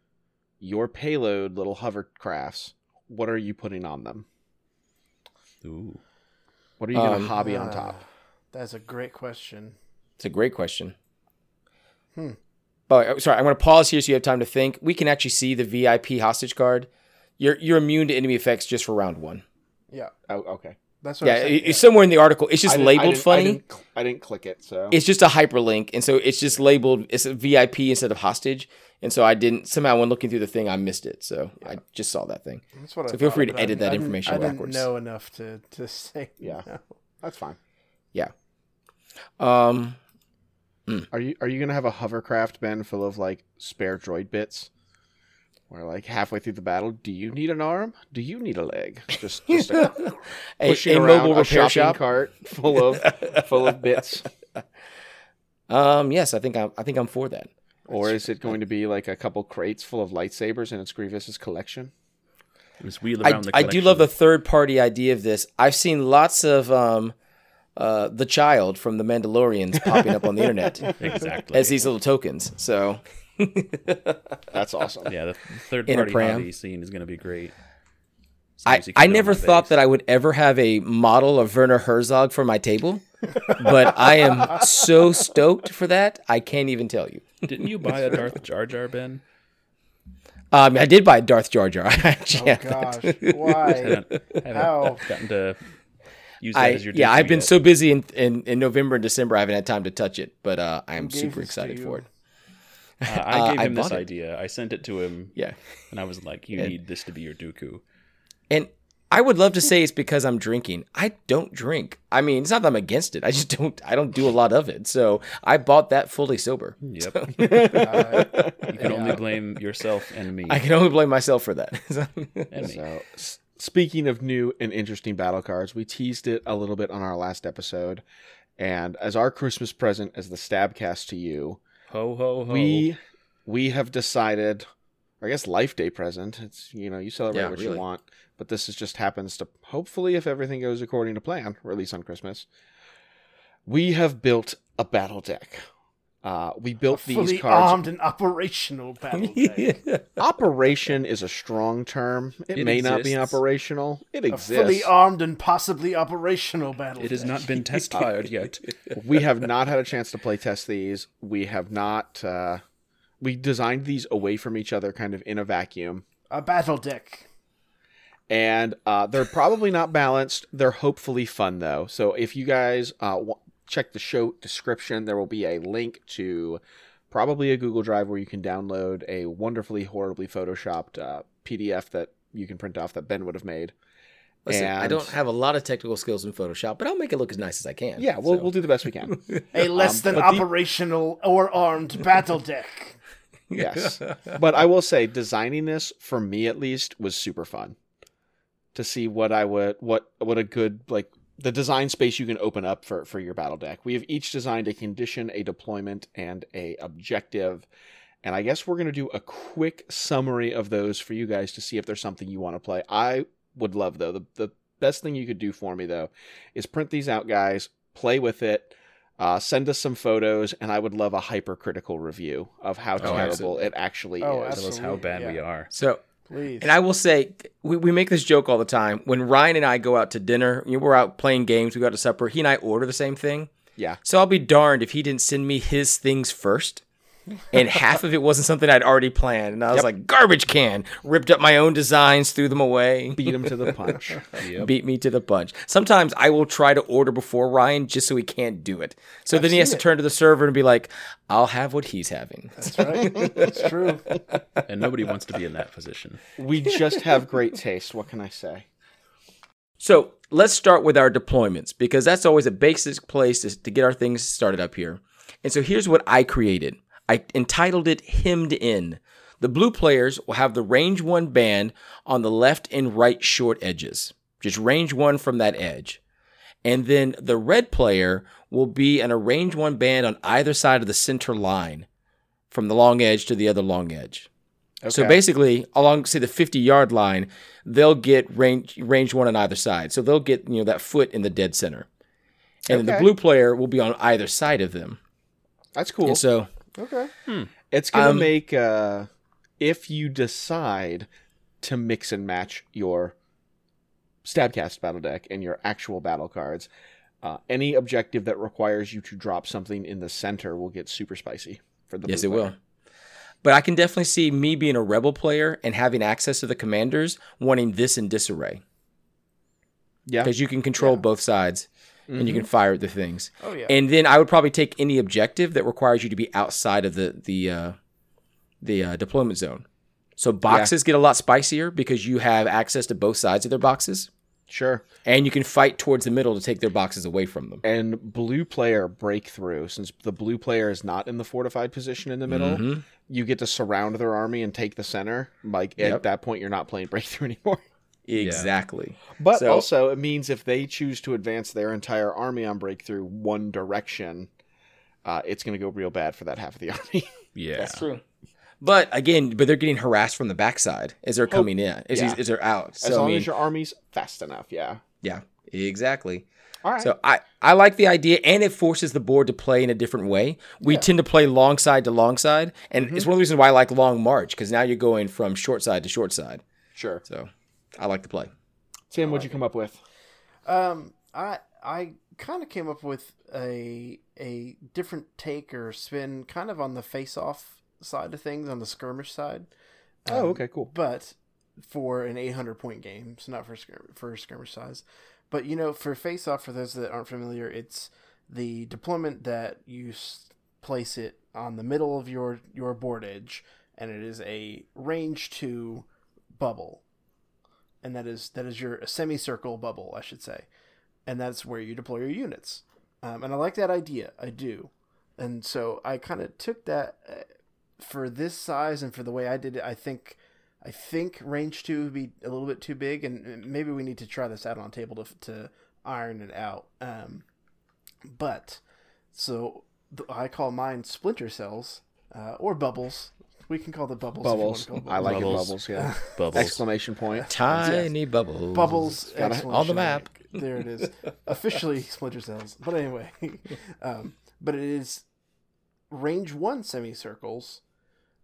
your payload little hovercrafts, what are you putting on them? Ooh. What are you going Um, to hobby on Ah, top? That's a great question. It's a great question. Hmm. But sorry, I'm going to pause here so you have time to think. We can actually see the VIP hostage card. You're you're immune to enemy effects just for round one. Yeah, Oh, okay. that's what Yeah, I said, it- it's somewhere in the article. It's just I didn't- I labeled didn't- I funny. didn't, cl- I didn't click it, so It's just a hyperlink, and so it's just labeled. It's a VIP instead of hostage, and so I didn't somehow when looking through the thing I missed it. So I just saw that thing. That's what I So feel thought, free to but I edit that I didn't- information I backwards. didn't know enough to to say. Yeah. no. that's fine. Yeah. Um. Are you are you gonna have a hovercraft Ben full of like spare droid bits? Where like halfway through the battle, do you need an arm? Do you need a leg? Just just a, A, pushing a around mobile a repair shopping shop. cart full of full of bits, Um. Yes, I think I'm. I think I'm for that. or is it going to be like a couple crates full of lightsabers and it's Grievous's collection? Just wheel I, around the I do love the third party idea of this. I've seen lots of um, uh, the child from the Mandalorians popping up on the internet exactly. as these little tokens. So That's awesome. yeah, the third in party hobby scene is going to be great. I, I never thought that I would ever have a model of Werner Herzog for my table, but I am so stoked for that. I can't even tell you. Didn't you buy a Darth Jar Jar Ben? Um, I did buy a Darth Jar Jar. I Oh have that. gosh, why? Haven't, haven't How? gotten to use that I, as your yeah. I've been yet. so busy in, in in November and December, I haven't had time to touch it, but uh, I am super excited for it. Uh, I Uh, gave I him this bought it. idea. I sent it to him, Yeah, and I was like, "You And- need this to be your Dooku." and I would love to say it's because I'm drinking. I don't drink. I mean, it's not that I'm against it. I just don't. I don't do a lot of it. So I bought that fully sober. Yep. Uh, You can only blame yourself and me. I can only blame myself for that. and me. So, s- speaking of new and interesting battle cards, we teased it a little bit on our last episode, and as our Christmas present as the Stabcast to you, Ho ho ho. we we have decided, I guess Life Day present. It's you know you celebrate Yeah, what really. you want, but this is just happens to hopefully, if everything goes according to plan, release on Christmas. We have built a battle deck. Uh, we built these fully cards. armed and operational battle deck. Operation is a strong term. It, It may not be operational. It A exists. fully armed and possibly operational battle deck. It has not been test fired yet. we have not had a chance to play test these. We have not. Uh, we designed these away from each other, kind of in a vacuum, A battle deck. and uh, they're probably not balanced. They're hopefully fun though. So if you guys uh, wa- check the show description, there will be a link to probably a Google Drive where you can download a wonderfully, horribly photoshopped uh, PDF that you can print off that Ben would have made. Listen, I don't have a lot of technical skills in Photoshop, but I'll make it look as nice as I can. Yeah, we'll So- we'll do the best we can. A less than Um, but the- operational or armed battle deck. yes but i will say designing this for me at least was super fun to see what i would what what a good like the design space you can open up for for your battle deck we have each designed a condition a deployment and a objective and i guess we're going to do a quick summary of those for you guys to see if there's something you want to play i would love though the, the best thing you could do for me though is print these out guys play with it uh, send us some photos, and I would love a hypercritical review of how terrible absolutely. it actually Oh, is. Tell us how bad we are. So Please. And I will say, we, we make this joke all the time. When Ryan and I go out to dinner, you know, we're out playing games, we go out to supper, he and I order the same thing. Yeah. So I'll be darned if he didn't send me his things first. And half of it wasn't something I'd already planned. And I was Yep. like, garbage can. Ripped up my own designs, threw them away. Beat him to the punch. Yep. Beat me to the punch. Sometimes I will try to order before Ryan just so he can't do it. So then he has to turn to the server and be like, I'll have what he's having. That's right. That's true. And nobody wants to be in that position. we just have great taste. What can I say? So let's start with our deployments because that's always a basic place to, to get our things started up here. And so here's what I created I entitled it Hemmed In. The blue players will have the range one band on the left and right short edges, just range one from that edge. And then the red player will be in a range one band on either side of the center line from the long edge to the other long edge. So basically, along say the 50 yard line, they'll get range range one on either side. So they'll get you know that foot in the dead center, and then the blue player will be on either side of them. That's cool. And so okay. It's gonna Um, make uh, if you decide to mix and match your Stabcast battle deck and your actual battle cards. Uh, any objective that requires you to drop something in the center will get super spicy for the yes, blue it will. But I can definitely see me being a rebel player and having access to the commanders, wanting this in disarray Yeah, because you can control Yeah. both sides and you can fire at the things. Oh yeah. And then I would probably take any objective that requires you to be outside of the the uh, the uh, deployment zone. So boxes get a lot spicier because you have access to both sides of their boxes, sure. and you can fight towards the middle to take their boxes away from them. and blue player breakthrough since the blue player is not in the fortified position in the middle Mhm. you get to surround their army and take the center like Yep. at that point you're not playing breakthrough anymore Exactly. but So- also it means if they choose to advance their entire army on breakthrough one direction uh, it's going to go real bad for that half of the army Yeah. That's true. But again, but they're getting harassed from the backside as they're coming in, as, Oh, yeah. as they're out. as So I long mean, as your army's fast enough yeah yeah, exactly. all right So I, I like the idea, and it forces the board to play in a different way. We tend to play long side to long side, and Mm-hmm. it's one of the reasons why I like long march because now you're going from short side to short side. sure So I like to play. tim what'd you come up with Um, I I kind of came up with a a different take or spin, kind of on the face-off side of things, on the skirmish side. oh Um, okay cool But for an 800 point game, so not for skirm- for skirmish size. But you know, for face off, for those that aren't familiar, it's the deployment that you s- place it on the middle of your your board edge, and it is a range two bubble, and that is that is your semicircle bubble, I should say, and that's where you deploy your units. Um, and I like that idea, I do, and so I kind of took that uh, for this size and for the way I did it. I think. I think range two would be a little bit too big, and maybe we need to try this out on table to, to iron it out. Um, but so I call mine splinter cells uh, or bubbles. We can call the bubbles. if you wanna Bubbles. call them I like Bubbles. it. Bubbles. Yeah. Bubbles. Exclamation point. Tiny bubbles. Bubbles Gotta- on the map. There it is. Officially Splinter Cells. But anyway, um, but it is range one semicircles.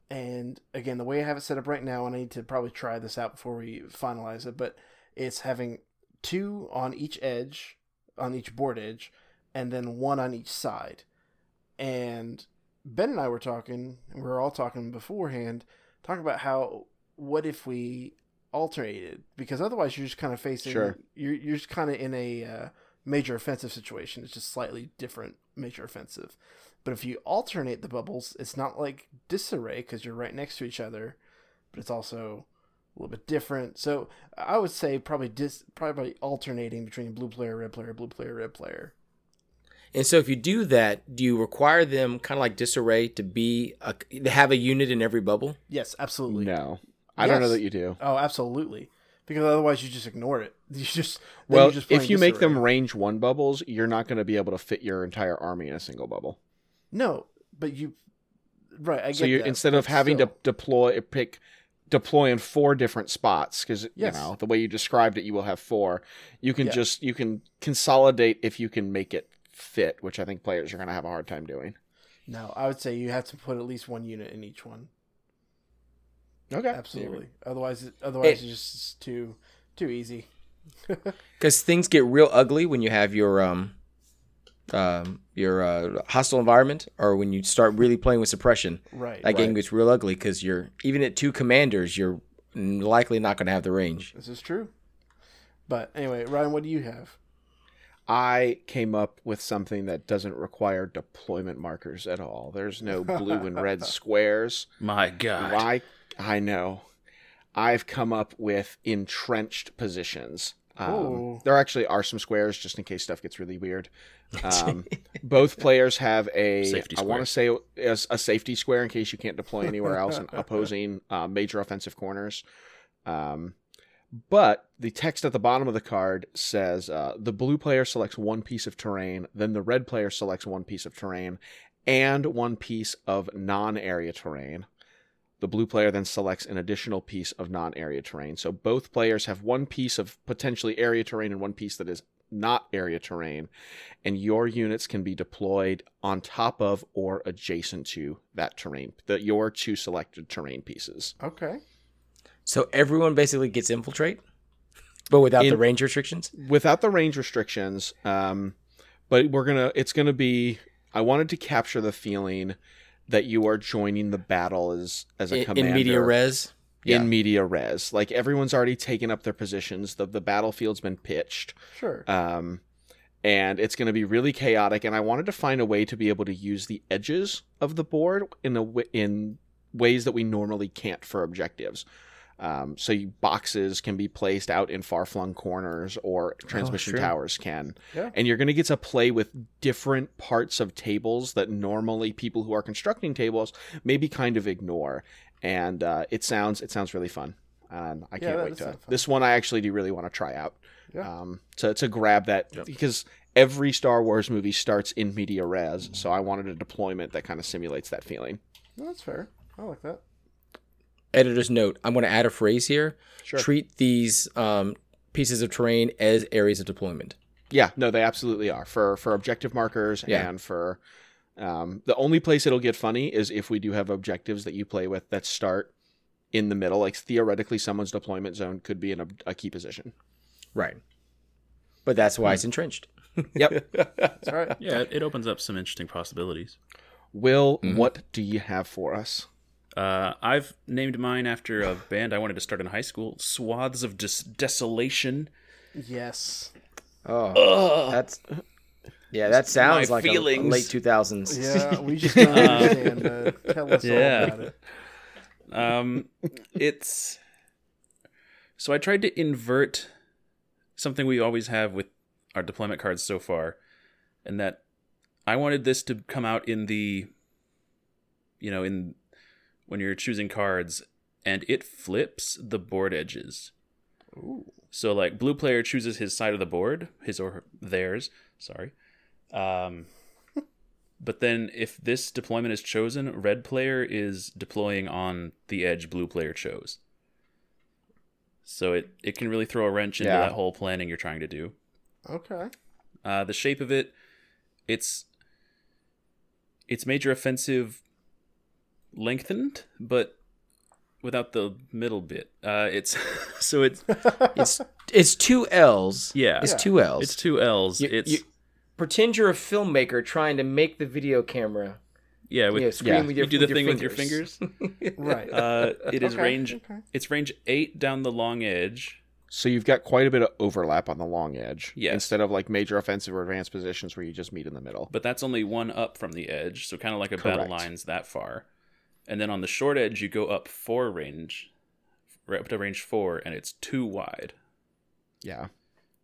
And again, the way I have it set up right now, and I need to probably try this out before we finalize it, but it's having two on each edge, on each board edge, and then one on each side. And Ben and I were talking, and we were all talking beforehand, talking about how what if we alternated because otherwise you're just kind of facing Sure. you're you're just kind of in a uh, major offensive situation. It's just slightly different major offensive. But if you alternate the bubbles, it's not like disarray because you're right next to each other, but it's also a little bit different. So I would say probably dis probably alternating between blue player, red player, blue player, red player. And so if you do that, do you require them kind of like disarray to be a, to have a unit in every bubble? Yes, absolutely. No, I don't know that you do. Oh, absolutely. Because otherwise you just ignore it. You just Well, you're just if playing you make them range one bubbles, you're not going to be able to fit your entire army in a single bubble. no, but you right. I get so you that, instead of having still. to deploy pick deploy in four different spots because Yes. you know the way you described it you will have four you can Yeah. just you can consolidate if you can make it fit which i think players are going to have a hard time doing no, I would say you have to put at least one unit in each one. okay Absolutely. Otherwise, otherwise It- it's just too too easy. Because things get real ugly when you have your um, um, your uh, hostile environment, or when you start really playing with suppression. Right. That game gets real ugly because you're even at two commanders, you're likely not going to have the range. This is true. But anyway, Ryan, what do you have? I came up with something that doesn't require deployment markers at all there's no blue and red squares My God. Why? I know. I've come up with entrenched positions. Um, there actually are some squares just in case stuff gets really weird. Um, both players have a Safety want to say a, a safety square in case you can't deploy anywhere else in opposing uh, major offensive corners. Um, but the text at the bottom of the card says uh, the blue player selects one piece of terrain, then the red player selects one piece of terrain and one piece of non area terrain. The blue player then selects an additional piece of non area terrain. So both players have one piece of potentially area terrain and one piece that is not area terrain. And your units can be deployed on top of or adjacent to that terrain, the, your two selected terrain pieces. Okay. So everyone basically gets infiltrate, but without the range restrictions. without the range restrictions um but we're gonna it's gonna be i wanted to capture the feeling that you are joining the battle as as a In, commander in media res. Yeah. in media res like everyone's already taken up their positions the, the battlefield's been pitched Sure. um and it's going to be really chaotic and i wanted to find a way to be able to use the edges of the board in a w- in ways that we normally can't for objectives um, so you, boxes can be placed out in far-flung corners or transmission true. towers can Yeah. and you're going to get to play with different parts of tables that normally people who are constructing tables maybe kind of ignore and uh, it sounds it sounds really fun and i Yeah, can't wait to this one i actually do really want to try out Yeah. um, to, to grab that because every Star Wars movie starts in media res, so I wanted a deployment that kind of simulates that feeling. No, that's fair. I like that. Editor's note: I'm going to add a phrase here. Sure. Treat these um, pieces of terrain as areas of deployment. Yeah, no, they absolutely are for for objective markers Yeah. and for um, the only place it'll get funny is if we do have objectives that you play with that start in the middle. Like theoretically, someone's deployment zone could be in a, a key position. Right. But that's Hmm. why it's entrenched. Yep. That's all right. Yeah, it, it opens up some interesting possibilities. Will, Mhm. what do you have for us? Uh, I've named mine after a band I wanted to start in high school, Swaths of Des- Desolation. Yes. Oh, that's yeah. That sounds my like a- a, feelings. late two thousands. Yeah, we just don't understand. Uh, tell us yeah. all about it. Um, it's so I tried to invert something we always have with our deployment cards so far, and that I wanted this to come out in the, you know, in when you're choosing cards, and it flips the board edges. So like blue player chooses his side of the board, his or theirs, sorry. Um but then if this deployment is chosen, red player is deploying on the edge blue player chose. So it, it can really throw a wrench into Yeah. that whole planning you're trying to do. Okay. Uh, the shape of it, it's it's major offensive lengthened, but without the middle bit. Uh, it's so it's It's it's two L's. Yeah. it's Yeah. two L's. it's two L's. You- it's you- pretend you're a filmmaker trying to make the video camera yeah, you with know, screen yeah, with you do the with thing your with your fingers. Right. Uh, it is Okay, range. okay. It's range eight down the long edge. So you've got quite a bit of overlap on the long edge. Yes. Instead of like major offensive or advanced positions where you just meet in the middle. but that's only one up from the edge, so kind of like a battle lines that far. And then on the short edge, you go up four range, right up to range four, and it's two wide. Yeah.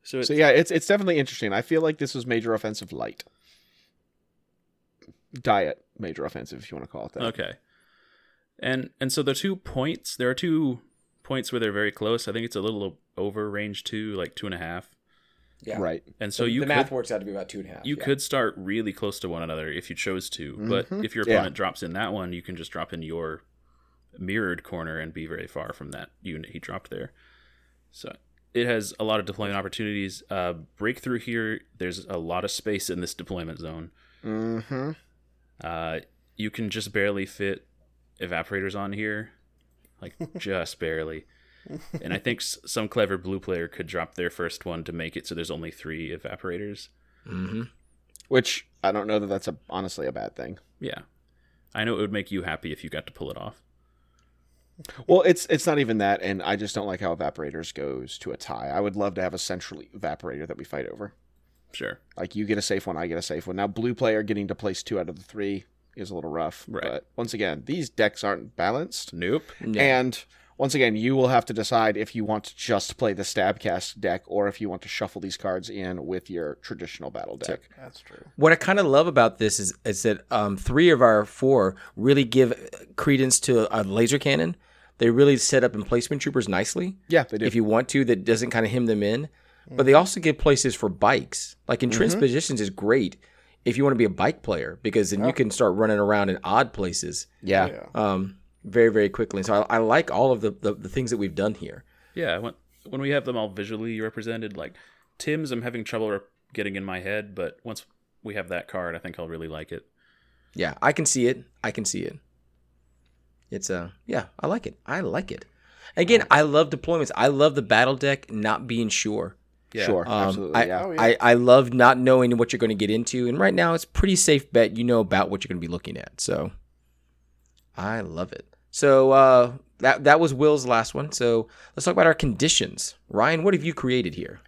So, it's, So yeah, it's it's definitely interesting. I feel like this was major offensive light. Diet major offensive, if you want to call it that. okay. And and so the two points, there are two points where they're very close. I think it's a little over range two, like two and a half. Yeah. Right. And so the, you the could, math works out to be about two and a half. you yeah. could start really close to one another if you chose to. But Mhm. if your Yeah. opponent drops in that one, you can just drop in your mirrored corner and be very far from that unit he dropped there. So it has a lot of deployment opportunities. Uh, breakthrough here, there's a lot of space in this deployment zone. Mm-hmm. Uh, you can just barely fit evaporators on here, like just barely. And I think s- some clever blue player could drop their first one to make it so there's only three evaporators. hmm Which I don't know that that's a, honestly a bad thing. Yeah. I know it would make you happy if you got to pull it off. Well, it's it's not even that, and I just don't like how evaporators goes to a tie. I would love to have a central evaporator that we fight over. Sure. Like you get a safe one, I get a safe one. Now blue player getting to place two out of the three is a little rough. Right. But once again, these decks aren't balanced. Nope. And once again, you will have to decide if you want to just play the Stabcast deck or if you want to shuffle these cards in with your traditional battle deck. That's true. What I kind of love about this is, is that um, three of our four really give credence to a laser cannon. They really set up emplacement troopers nicely. Yeah, they do. If you want to, that doesn't kind of hem them in. But they also give places for bikes. Like Mm-hmm. positions is great if you want to be a bike player because then you can start running around in odd places yeah. Yeah. um, very, very quickly. So I, I like all of the, the, the things that we've done here. Yeah, when when we have them all visually represented, like Tim's, I'm having trouble rep- getting in my head, but once we have that card, I think I'll really like it. Yeah, I can see it. I can see it. It's uh yeah, I like it. I like it. Again, I love deployments. I love the battle deck not being sure. Yeah. Sure. Um, absolutely. I, yeah. Oh, yeah. I, I love not knowing what you're going to get into, and right now it's pretty safe bet you know about what you're going to be looking at. So I love it. So uh, that that was Will's last one. So let's talk about our conditions. Ryan, what have you created here?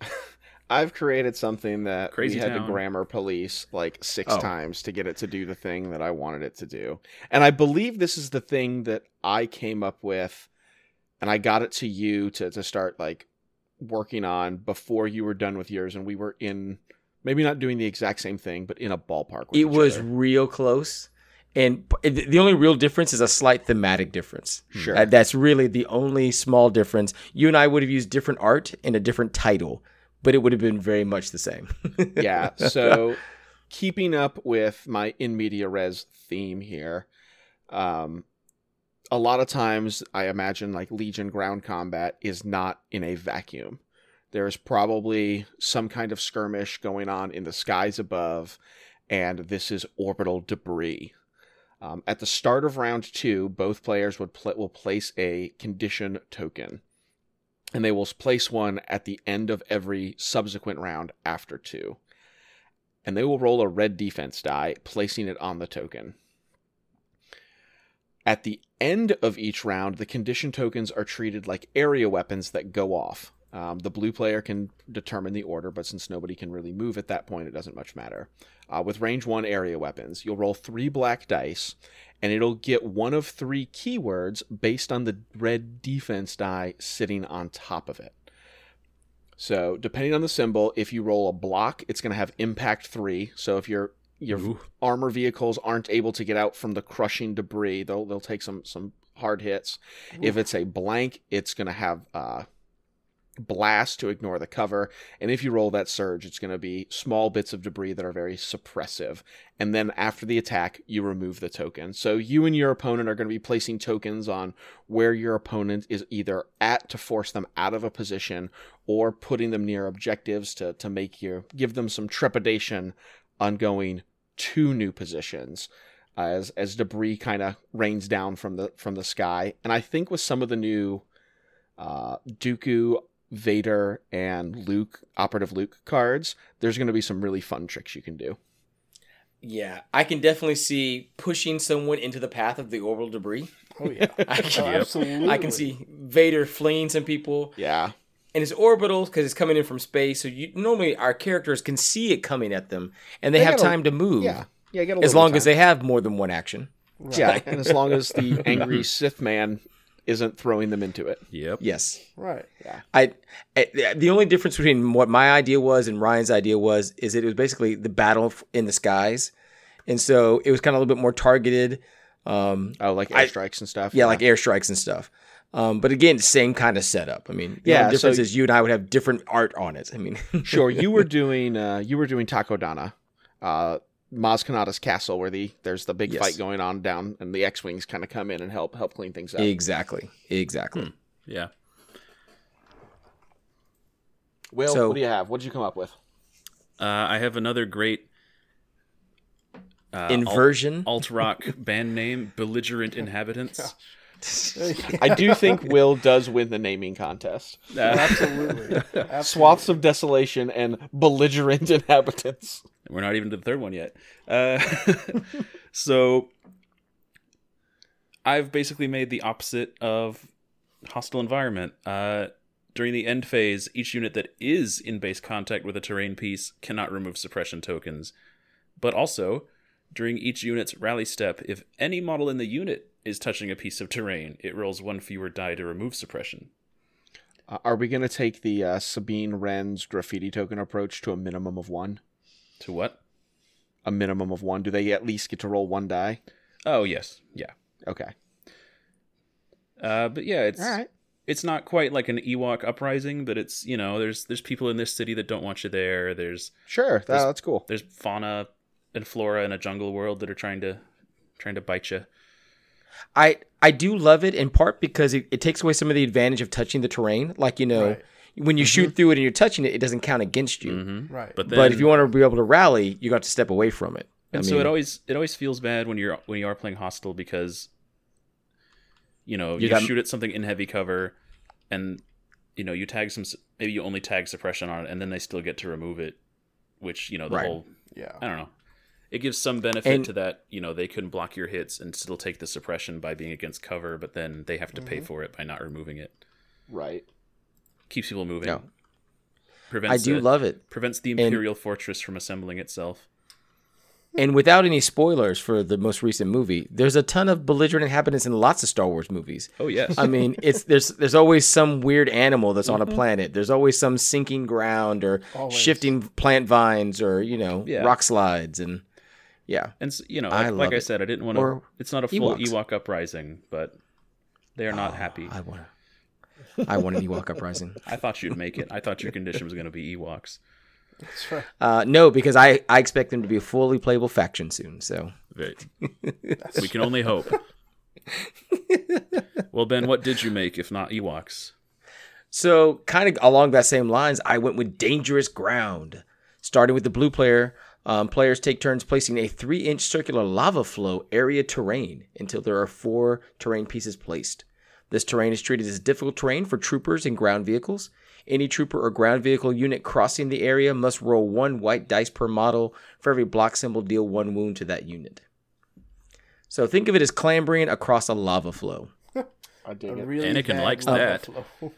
I've created something that Crazy we had Town. to grammar police like six Oh. times to get it to do the thing that I wanted it to do. And I believe this is the thing that I came up with and I got it to you to, to start like working on before you were done with yours and we were in maybe not doing the exact same thing, but in a ballpark with It each was other. real close, and the only real difference is a slight thematic difference. Sure. Uh, that's really the only small difference. You and I would have used different art and a different title, but it would have been very much the same. yeah. So keeping up with my in media res theme here, um, a lot of times I imagine like Legion ground combat is not in a vacuum. There is probably some kind of skirmish going on in the skies above, and this is orbital debris. Um, at the start of round two, both players would pl- will place a condition token and they will place one at the end of every subsequent round after two. And they will roll a red defense die, placing it on the token. At the end of each round, the condition tokens are treated like area weapons that go off. Um, the blue player can determine the order, but since nobody can really move at that point, it doesn't much matter. Uh, with range one area weapons, you'll roll three black dice, and it'll get one of three keywords based on the red defense die sitting on top of it. So, depending on the symbol, if you roll a block, it's going to have impact three. So, if your your Ooh. armor vehicles aren't able to get out from the crushing debris, they'll they'll take some some hard hits. If it's a blank, it's going to have uh, blast to ignore the cover, and if you roll that surge, it's going to be small bits of debris that are very suppressive. And then after the attack, you remove the token. So you and your opponent are going to be placing tokens on where your opponent is either at to force them out of a position, or putting them near objectives to to make you give them some trepidation on going to new positions as as debris kind of rains down from the from the sky. And I think with some of the new uh, Dooku, Vader, and Luke operative Luke cards, there's going to be some really fun tricks you can do. Yeah, I can definitely see pushing someone into the path of the orbital debris. Oh yeah, I can, Oh, absolutely. I can see Vader flinging some people, Yeah, and it's orbital because it's coming in from space. So you normally our characters can see it coming at them, and they, They have got a- time to move. yeah, yeah. Get a as little long as they have more than one action. yeah, and as long as the angry Sith man isn't throwing them into it. Yep. Yes. Right. I, I the only difference between what my idea was and Ryan's idea was is that it was basically the battle in the skies, and so it was kind of a little bit more targeted. Um, Oh, like I- airstrikes and stuff. yeah, like airstrikes and stuff. Um, but again, same kind of setup. I mean, the Yeah, only difference so- is you and I would have different art on it. I mean, sure. You were doing uh, you were doing Takodana, uh, Maz Kanata's castle, where the there's the big Yes. fight going on down, and the X wings kind of come in and help help clean things up. exactly, exactly. Yeah. Will, So- what do you have? What did you come up with? Uh, I have another great uh, Inversion. alt rock band name, Belligerent Inhabitants. I do think Will does win the naming contest. Absolutely. Absolutely. Swaths of desolation and belligerent inhabitants. We're not even to the third one yet. Uh, so I've basically made the opposite of hostile environment. Uh, during the end phase, each unit that is in base contact with a terrain piece cannot remove suppression tokens. But also, during each unit's rally step, if any model in the unit is touching a piece of terrain, it rolls one fewer die to remove suppression. Uh, are we going to take the uh, Sabine Wren's graffiti token approach to a minimum of one? To what? A minimum of one. Do they at least get to roll one die? Oh, yes. Yeah. Okay. Uh, but yeah, it's right. it's not quite like an Ewok uprising, but it's you know there's there's people in this city that don't want you there. There's Sure. There's- that's cool. there's fauna and flora in a jungle world that are trying to trying to bite you. I I do love it in part because it, it takes away some of the advantage of touching the terrain. Like you know, Right. when you shoot through it and you're touching it, it doesn't count against you. Mm-hmm. Right. But then, But if you want to be able to rally, you got to step away from it. I and so mean- it always it always feels bad when you're when you are playing hostile because you know You you, got- shoot at something in heavy cover, and you know you tag some maybe you only tag suppression on it, and then they still get to remove it, which you know the Right. whole yeah. I don't know. It gives some benefit And- to that, you know, they couldn't block your hits and still take the suppression by being against cover, but then they have to pay mm-hmm. for it by not removing it. Right. Keeps people moving. No. I do love it. prevents the Imperial Fortress from assembling itself. And without any spoilers for the most recent movie, there's a ton of belligerent inhabitants in lots of Star Wars movies. Oh yes. I mean, it's there's there's always some weird animal that's on a mm-hmm. planet. There's always some sinking ground or Always. shifting plant vines or you know Yeah. rock slides and yeah. and you know, I like, like I said, I didn't want to it's not a full Ewoks. Ewok uprising, but they are not happy. I want I want an Ewok uprising. I thought you'd make it. I thought your condition was going to be Ewoks. That's right. Uh, no, because I I expect them to be a fully playable faction soon. So Very- we can only hope. well, Ben, what did you make if not Ewoks? So, kind of along that same lines, I went with Dangerous Ground. Starting with the blue player, um, players take turns placing a three inch circular lava flow area terrain until there are four terrain pieces placed. This terrain is treated as difficult terrain for troopers and ground vehicles. Any trooper or ground vehicle unit crossing the area must roll one white dice per model. For every block symbol, deal one wound to that unit. So think of it as clambering across a lava flow. I dig it. really Anakin likes that. flow.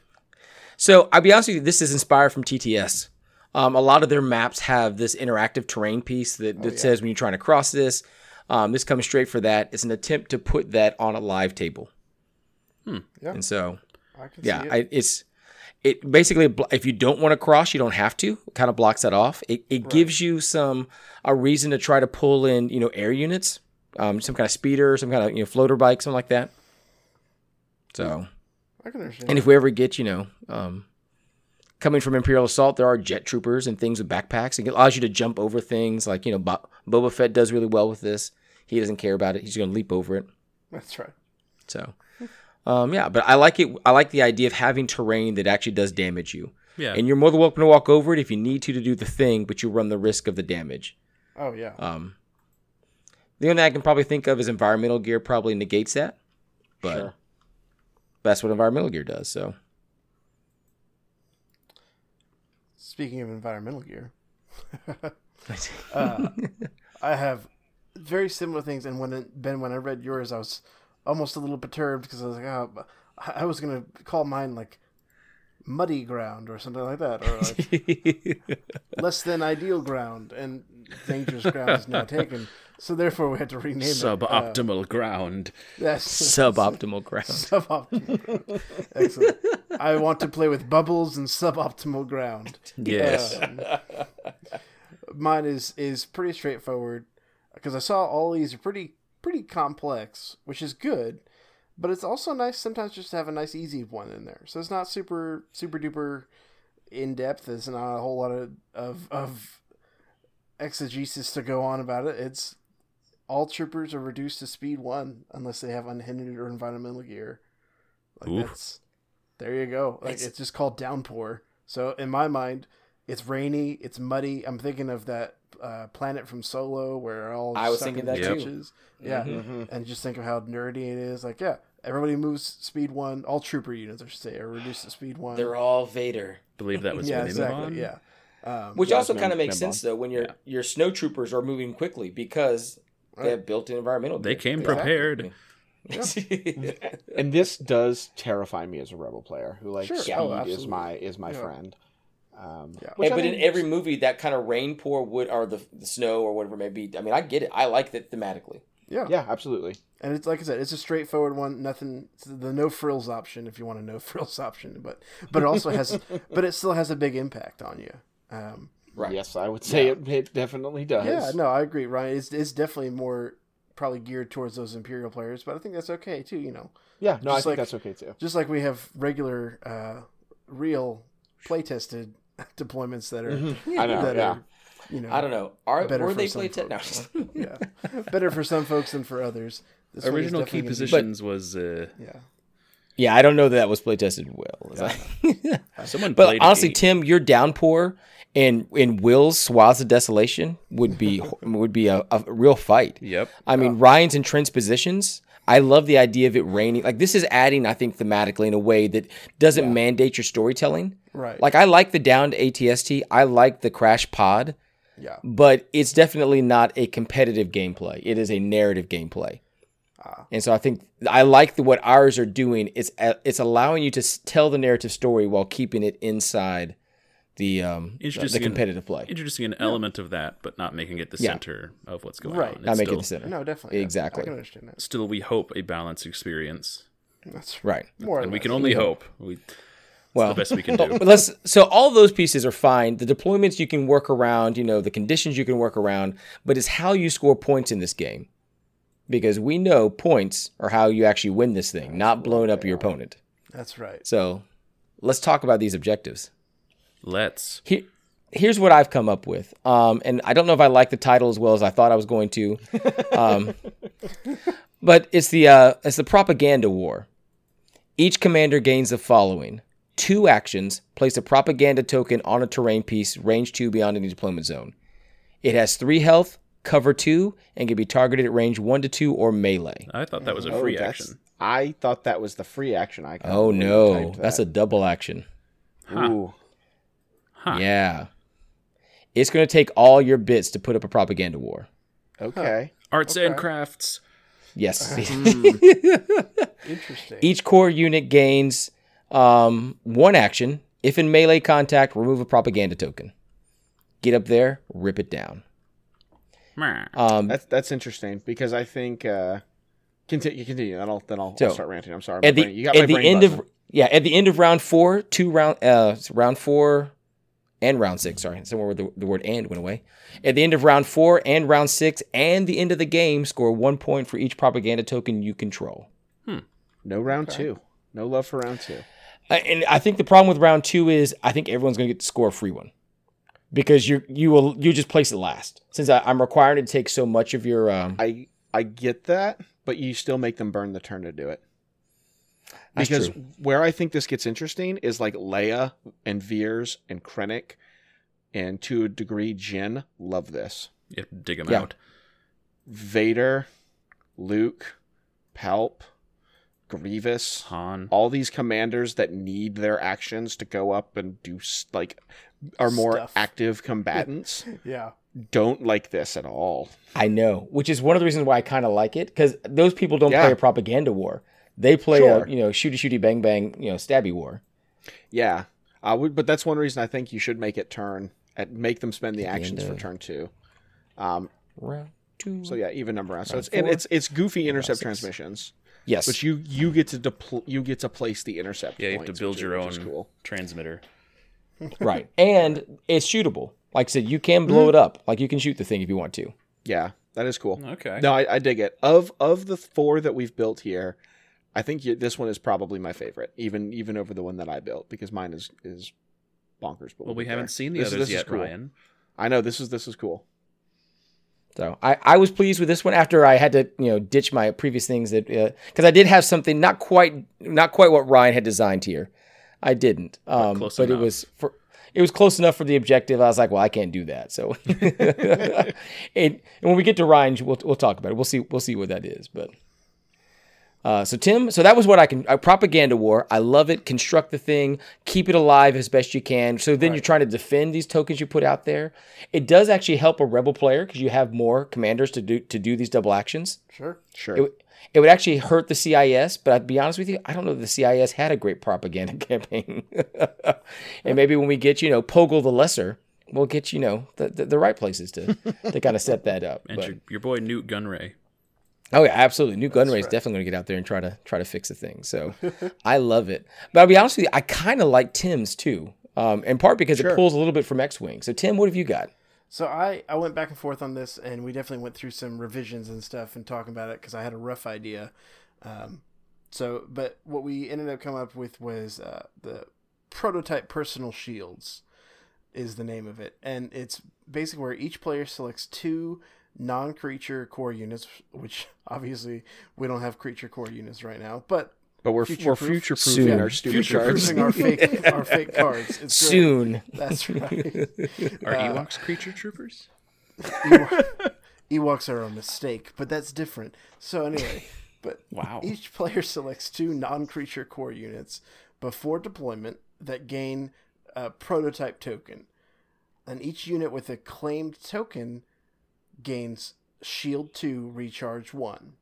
So I'll be honest with you, this is inspired from TTS. Um, a lot of their maps have this interactive terrain piece that, that says when you're trying to cross this. Um, this comes straight for that. It's an attempt to put that on a live table. Hmm. Yeah. And so I can yeah, see it. I, it's it basically if you don't want to cross, you don't have to. It kind of blocks that off. It it gives you some a reason to try to pull in you know air units, um, some kind of speeder, some kind of you know floater bike, something like that. So I can understand. and if we ever get you know um, coming from Imperial Assault, there are jet troopers and things with backpacks. It allows you to jump over things like you know Bo- Boba Fett does really well with this. He doesn't care about it. He's going to leap over it. That's right. So, um, yeah, but I like it. I like the idea of having terrain that actually does damage you. Yeah. And you're more than welcome to walk over it if you need to to do the thing, but you run the risk of the damage. Oh yeah. Um, the only thing I can probably think of is environmental gear probably negates that, but Sure. that's what environmental gear does. So, Speaking of environmental gear, uh, I have very similar things. And when it, Ben, when I read yours, I was almost a little perturbed because I was like, oh, I was gonna call mine like muddy ground or something like that, or like less than ideal ground, and dangerous ground is now taken. So therefore, we had to rename it. Uh, Suboptimal ground. that's suboptimal ground. suboptimal. ground. Excellent. I want to play with bubbles and suboptimal ground. Yes. Um, mine is is pretty straightforward because I saw all these are pretty pretty complex, which is good, but it's also nice sometimes just to have a nice easy one in there. So it's not super super duper in depth. There's not a whole lot of of, of exegesis to go on about it. It's all troopers are reduced to speed one unless they have unhindered or environmental gear. Like Oof. that's there you go. Like It's- it's just called downpour. So in my mind, it's rainy, it's muddy. I'm thinking of that uh, planet from Solo where all I was thinking in that too. ditches. Yeah, and just think of how nerdy it is. Like yeah, everybody moves speed one. All trooper units, I should say, are reduced to speed one. They're all Vader. believe that was yeah, exactly. Bond? Yeah. Um, Which Yeah, also kind of makes Membon. sense though when your Yeah. your snow troopers are moving quickly because they have built-in environmental. They gear. came Exactly. prepared. And this does terrify me as a rebel player who like Sure. speed Oh, is my is my Yeah. friend. Um, Yeah. And- I but in every movie, that kind of rain pour would or the, the snow or whatever it may be. I mean, I get it. I like that thematically. yeah. yeah, absolutely. And it's like I said, it's a straightforward one. Nothing, the no frills option if you want a no frills option, but but it also has, but it still has a big impact on you. Um, Right. Yes, I would say it, it definitely does. yeah, no, I agree, Ryan. It's it's definitely more probably geared towards those imperial players, but I think that's okay too. You know, Yeah, no, I Just think like- that's okay too. just like we have regular, uh, real play tested deployments that are mm-hmm. I know. that Yeah. are you know I don't know. Are Better were for they some play te- no. folks. yeah better for some folks than for others. This Original key gonna be- positions was uh, Yeah. yeah, I don't know that that was play tested well. Is that- uh, someone. but honestly, game. Tim, your downpour and in Will's swaths of desolation would be would be a, a real fight. Yep. I mean, uh, Ryan's entrenched positions. I love the idea of it raining. Like this is adding, I think, thematically in a way that doesn't mandate your storytelling. Right. Like I like the downed ATST. I like the crash pod, yeah. but it's definitely not a competitive gameplay. It is a narrative gameplay. Ah. And so I think I like the, what ours are doing. It's uh, it's allowing you to tell the narrative story while keeping it inside the um the, the Introducing an- competitive play. Introducing an element of that, but not making it the Yeah. center of what's going Right. on. Not It's make it the center. No, definitely. yeah. Exactly. I can understand that. still, we hope a balanced experience, That's Right. more. and we can only hope. We, Well, the best we can do. But let's so all those pieces are fine. The deployments you can work around, you know, the conditions you can work around, but it's how you score points in this game. Because we know points are how you actually win this thing, not blowing up your opponent. That's right. So let's talk about these objectives. Let's. Here, here's what I've come up with. Um, and I don't know if I like the title as well as I thought I was going to. Um, but it's the uh, it's the propaganda war. Each commander gains the following: two actions. Place a propaganda token on a terrain piece, range two beyond any deployment zone. It has three health, cover two, and can be targeted at range one to two or melee. I thought that was a Oh, free that's- action. I thought that was the free action icon. Oh no, typed that's a double action. Ooh. Huh. Yeah. It's going to take all your bits to put up a propaganda war. Okay. Arts Okay. and crafts. Yes. Interesting. Each core unit gains um, one action. If in melee contact, remove a propaganda token. Get up there, rip it down. Um, That's that's interesting because I think uh continue continue. Then I'll then I'll, So, I'll start ranting. I'm sorry. At the brain- you got my at the brain end buzzing. of yeah at the end of round four, two round uh round four and round six. Sorry, somewhere where the, the word "and" went away. At the end of round four and round six, and the end of the game, score one point for each propaganda token you control. no round two. No love for round two. Uh, And I think the problem with round two is I think everyone's going to get to score a free one because you you will you just place it last since I, I'm required to take so much of your um, I I get that, but you still make them burn the turn to do it. That's Because true. where I think this gets interesting is like Leia and Veers and Krennic and to a degree Jin love this. You have to dig them Yeah. out. Vader, Luke, Palp, Grievous, Han. all these commanders that need their actions to go up and do like are more Stuff. active combatants yeah. don't like this at all. I know, which is one of the reasons why I kind of like it because those people don't Yeah. play a propaganda war; they play Sure. a you know shooty shooty bang bang you know stabby war. Yeah, I would, but that's one reason I think you should make it turn and make them spend the At actions end for turn two. Um, Round two. so yeah, even number round. So Round it's and four, it's it's goofy intercept transmissions, yes, but you you get to depl- you get to place the intercept. Yeah, you have to build your is- own cool. transmitter. right, and it's shootable. Like I said, you can blow it up. Like you can shoot the thing if you want to. Yeah, that is cool. Okay. No, I, I dig it. Of of the four that we've built here, I think you, this one is probably my favorite, even even over the one that I built because mine is is bonkers. but well, we haven't there. seen the This others this is yet, cool. Ryan. I know this is this is cool. So I, I was pleased with this one after I had to you know ditch my previous things that because I did have something not quite not quite what Ryan had designed here. I didn't, um, close but enough. it was for it was close enough for the objective. I was like, well, I can't do that. So, and, and when we get to Ryan, we'll we'll talk about it. We'll see we'll see what that is. But uh, so Tim, so that was what I can uh, propaganda war. I love it. Construct the thing, keep it alive as best you can. So then you're trying to defend these tokens you put out there. It does actually help a rebel player because you have more commanders to do to do these double actions. Sure. Sure. It, would- it would actually hurt the CIS, but I'd be honest with you, I don't know if the CIS had a great propaganda campaign. and maybe when we get, you know, Poggle the Lesser, we'll get, you know, the, the, the right places to, to kind of set that up. And But- your, your boy Nute Gunray. Oh yeah, absolutely. Nute Gunray is definitely going to get out there and try to try to fix the thing. So I love it. But I'll be honest with you, I kind of like Tim's too, um, in part because it pulls a little bit from X Wing. So Tim, what have you got? So I, I went back and forth on this, and we definitely went through some revisions and stuff and talking about it because I had a rough idea. Um, so, but what we ended up coming up with was uh, the prototype personal shields is the name of it, and it's basically where each player selects two non-creature core units, which obviously we don't have creature core units right now, but but we're we're future-proof. Soon. proofing our stupid cards. future-proofing our fake our fake cards. It's great. Soon. That's right. Are Uh, Ewoks creature troopers? Ewok- Ewoks are a mistake, but that's different. So anyway, but Wow. each player selects two non-creature core units before deployment that gain a prototype token, and each unit with a claimed token gains Shield Two Recharge One.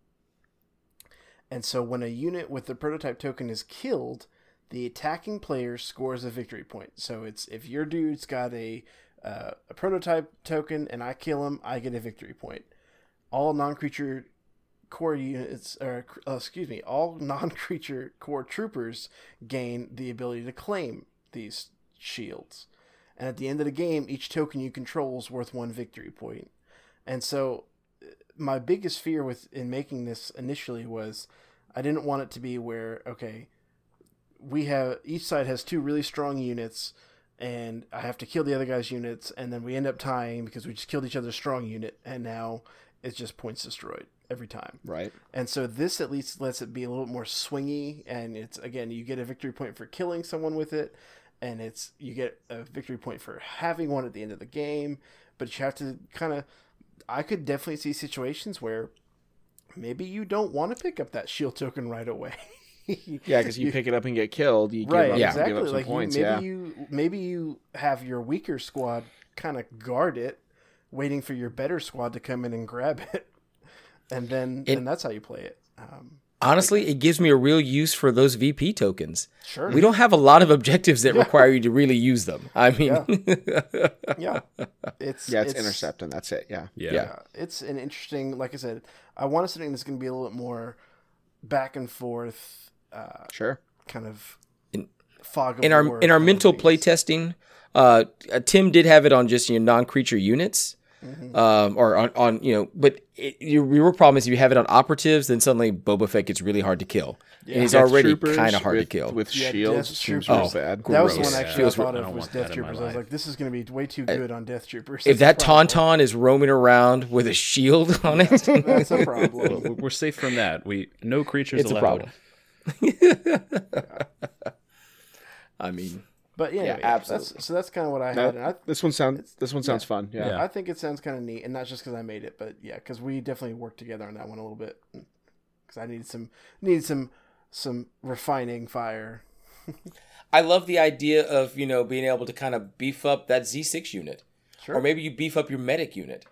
And so when a unit with the prototype token is killed, the attacking player scores a victory point. So it's if your dude's got a uh, a prototype token and I kill him, I get a victory point. All non-creature core units, or uh, excuse me, all non-creature core troopers gain the ability to claim these shields. And at the end of the game, each token you control is worth one victory point. And so, my biggest fear with in making this initially was, I didn't want it to be where okay, we have each side has two really strong units and I have to kill the other guy's units, and then we end up tying because we just killed each other's strong unit, and now it's just points destroyed every time. Right. And so this at least lets it be a little more swingy, and it's again you get a victory point for killing someone with it, and it's you get a victory point for having one at the end of the game, but you have to kind of. I could definitely see situations where maybe you don't want to pick up that shield token right away. Yeah, because you pick it up and get killed, you give right up, Yeah. exactly give up some like you- maybe yeah. you maybe you have your weaker squad kind of guard it waiting for your better squad to come in and grab it and then It- and that's how you play it. Um, Honestly, it gives me a real use for those VP tokens. sure. We don't have a lot of objectives that require you to really use them. I mean, yeah, it's Yeah, it's, intercept and that's it. Yeah. Yeah. Yeah, it's an interesting. Like I said, I want something that's going to be a little bit more back and forth, uh, Sure. kind of In- fog of in our in our mental things. play testing, uh, uh, Tim did have it on just you know non-creature units, Mm-hmm. um, or on, on you know, but it, your your problem is if you have it on operatives, then suddenly Boba Fett gets really hard to kill, and he's Death already kind of hard with, to kill. With Yeah, shields Death seems Troopers. real bad. That was the one actually Feels I r- thought I of don't was Death that in my Troopers. I was like, this is going to be way too good on Death Troopers. if That's that tauntaun is roaming around with a shield on it, that's a problem. we're- we're safe from that. We no creatures it's a problem. I mean, But yeah, Yeah, absolutely. That's, so that's kind of what I No, had. And I, this one sounds. This one sounds fun. Yeah. Yeah. I think it sounds kind of neat, and not just because I made it, but yeah, because we definitely worked together on that one a little bit. Because I needed some needed some some refining fire. I love the idea of you know being able to kind of beef up that Z6 unit, Sure. or maybe you beef up your medic unit.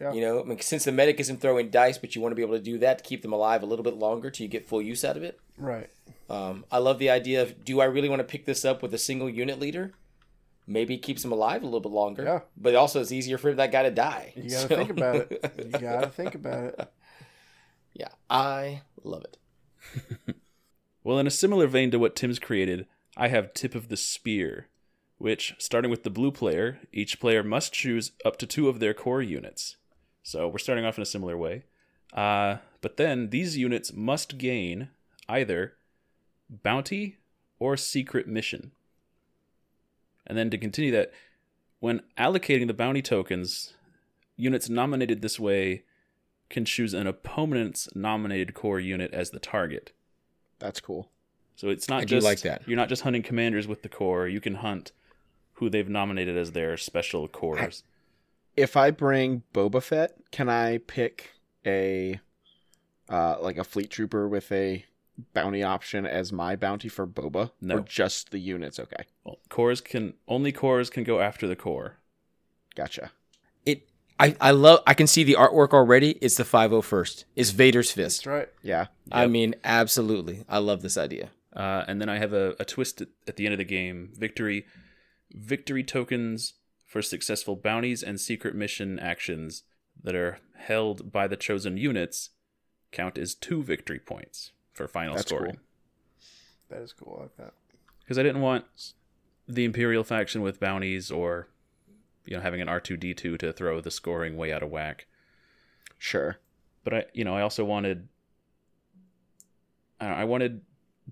Yeah. You know, I mean, since the medic isn't throwing dice, but you want to be able to do that to keep them alive a little bit longer till you get full use out of it. Right. Um, I love the idea of do I really want to pick this up with a single unit leader? Maybe it keeps him alive a little bit longer. Yeah. But also, it's easier for that guy to die. You gotta So- think about it. You gotta think about it. yeah, I love it. Well, in a similar vein to what Tim's created, I have Tip of the Spear, which, starting with the blue player, each player must choose up to two of their core units. So we're starting off in a similar way. Uh, but then these units must gain either bounty or secret mission. And then to continue that, when allocating the bounty tokens, units nominated this way can choose an opponent's nominated core unit as the target. That's cool. So it's not I just like that. You're not just hunting commanders with the core. You can hunt who they've nominated as their special cores. If I bring Boba Fett, can I pick a uh like a fleet trooper with a bounty option as my bounty for Boba? No. Or just the units? Okay. Well, cores can only cores can go after the core. Gotcha. It. I, I love. I can see the artwork already. It's the 501st. It's Vader's fist. That's right. Yeah. I Yep. mean, absolutely. I love this idea. Uh, and then I have a, a twist at, at the end of the game. Victory, victory tokens for successful bounties and secret mission actions that are held by the chosen units count as two victory points for final That's scoring. cool. That is cool. I like that. because I didn't want the Imperial faction with bounties or you know having an R two D two to throw the scoring way out of whack. Sure. But I you know I also wanted I, don't know, I wanted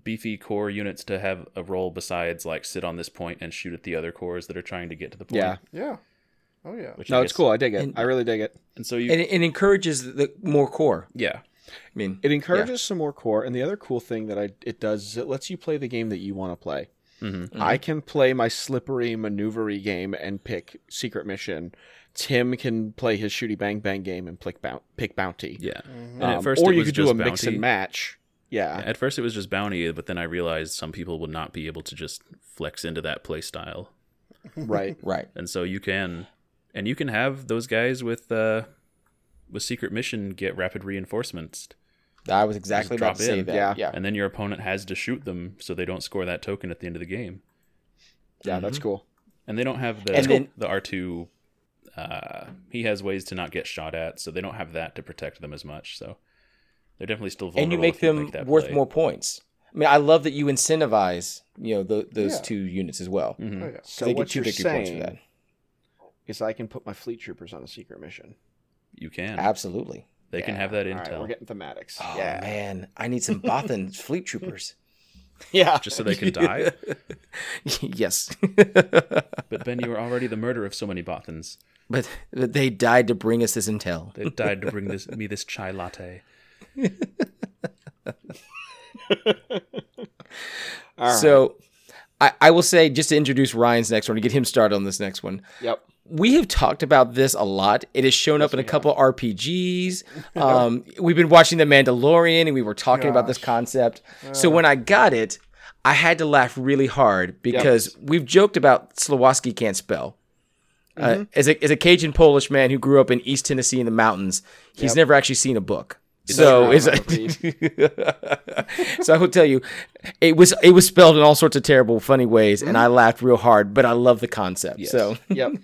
beefy core units to have a role besides like sit on this point and shoot at the other cores that are trying to get to the point. Yeah. Yeah. Oh yeah. Which No, I it's cool. I dig it. And- I really dig it. And so you And it, it encourages the more core. yeah I mean, It encourages some more core, and the other cool thing that I it does is it lets you play the game that you want to play. hmm I can play my slippery maneuvery game and pick secret mission. Tim can play his shooty bang bang game and pick bount pick bounty. yeah. Mhm. And at Um, first or it you was could do just a mix bounty. and match. Yeah. At first it was just bounty, but then I realized some people would not be able to just flex into that play style. right. right. and so you can and you can have those guys with uh with secret mission get rapid reinforcements I was exactly Just about to drop say in. that. Yeah. Yeah. and then your opponent has to shoot them so they don't score that token at the end of the game Yeah, that's cool. and they don't have the then- the r2 uh he has ways to not get shot at so they don't have that to protect them as much so they're definitely still vulnerable and you make if them that worth play. more points. I mean, I love that you incentivize, you know, tho- those Yeah. two units as well. Mhm. Oh, yeah. So they get what two you're victory points for saying that. is I can put my fleet troopers on a secret mission. You can Absolutely. they can have that All right, intel we're getting thematics. Oh yeah. man, I need some Bothan fleet troopers. Yeah. just so they can die yes, but ben you were already the murder of so many bothans but but they died to bring us this intel. they died to bring this me this chai latte All right. So, I, I will say just to introduce Ryan's next one to get him started on this next one. Yep. we have talked about this a lot. It has shown up in a couple RPGs. Um, we've been watching The Mandalorian, and we were talking about this Gosh. concept. So when I got it, I had to laugh really hard because we've joked about Slowoski can't spell. Uh, as, a, as a Cajun Polish man who grew up in East Tennessee in the mountains, he's never actually seen a book. So it's so I will tell you, it was it was spelled in all sorts of terrible, funny ways, and I laughed real hard. But I love the concept. Yes. So yep.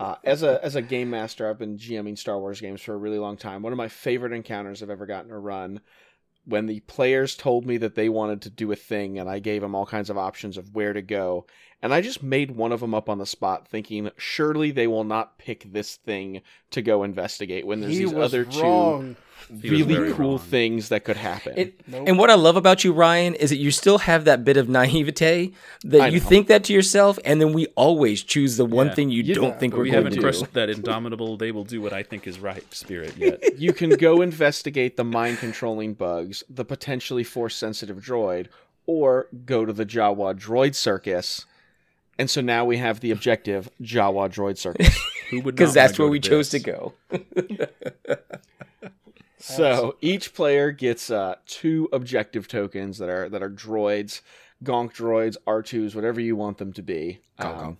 Uh, as a as a game master, I've been GMing Star Wars games for a really long time. One of my favorite encounters I've ever gotten to run when the players told me that they wanted to do a thing, and I gave them all kinds of options of where to go, and I just made one of them up on the spot, thinking surely they will not pick this thing to go investigate when there's he these other wrong. Two really cool wrong. things that could happen. It, Nope. And what I love about you, Ryan, is that you still have that bit of naivete that I you know. think that to yourself, and then we always choose the one Yeah. thing you Yeah, don't think But we're we going haven't to do. crushed that indomitable. They will do what I think is right spirit yet. you can go investigate the mind controlling bugs, the potentially force sensitive droid, or go to the Jawa droid circus. And so now we have the objective Jawa droid circus. Who would? Because that's where we to chose to go. So each player gets uh, two objective tokens that are that are droids, gonk droids, R2s, whatever you want them to be. Um,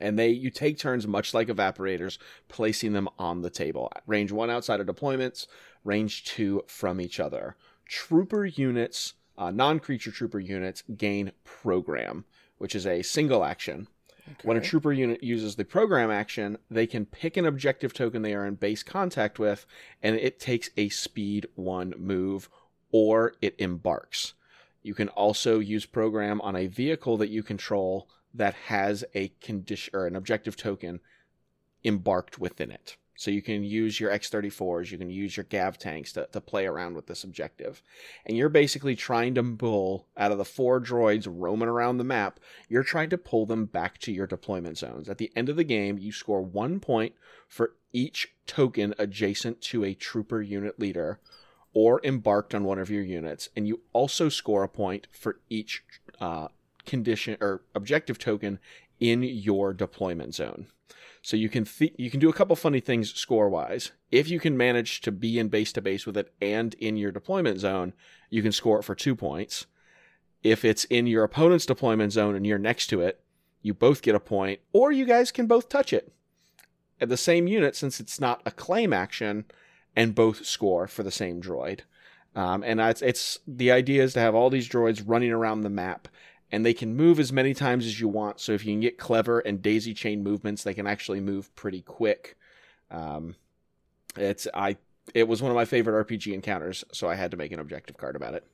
and they you take turns much like evaporators placing them on the table. Range one outside of deployments range two from each other. Trooper units uh, non-creature trooper units gain program which is a single action when a trooper unit uses the program action they can pick an objective token they are in base contact with and it takes a speed one move or it embarks you can also use program on a vehicle that you control that has a condition or an objective token embarked within it. So you can use your X34s, you can use your Gav tanks to, to play around with this objective. And you're basically trying to pull out of the four droids roaming around the map, you're trying to pull them back to your deployment zones. At the end of the game, you score one point for each token adjacent to a trooper unit leader or embarked on one of your units, and you also score a point for each uh, condition or objective token in your deployment zone. So you can th- you can do a couple funny things score wise. If you can manage to be in base to base with it and in your deployment zone, you can score it for two points. If it's in your opponent's deployment zone and you're next to it, you both get a point, or you guys can both touch it at the same unit since it's not a claim action, and both score for the same droid. Um, and it's, it's the idea is to have all these droids running around the map and they can move as many times as you want. So if you can get clever and daisy chain movements, they can actually move pretty quick. Um, it's I it was one of my favorite RPG encounters, so I had to make an objective card about it.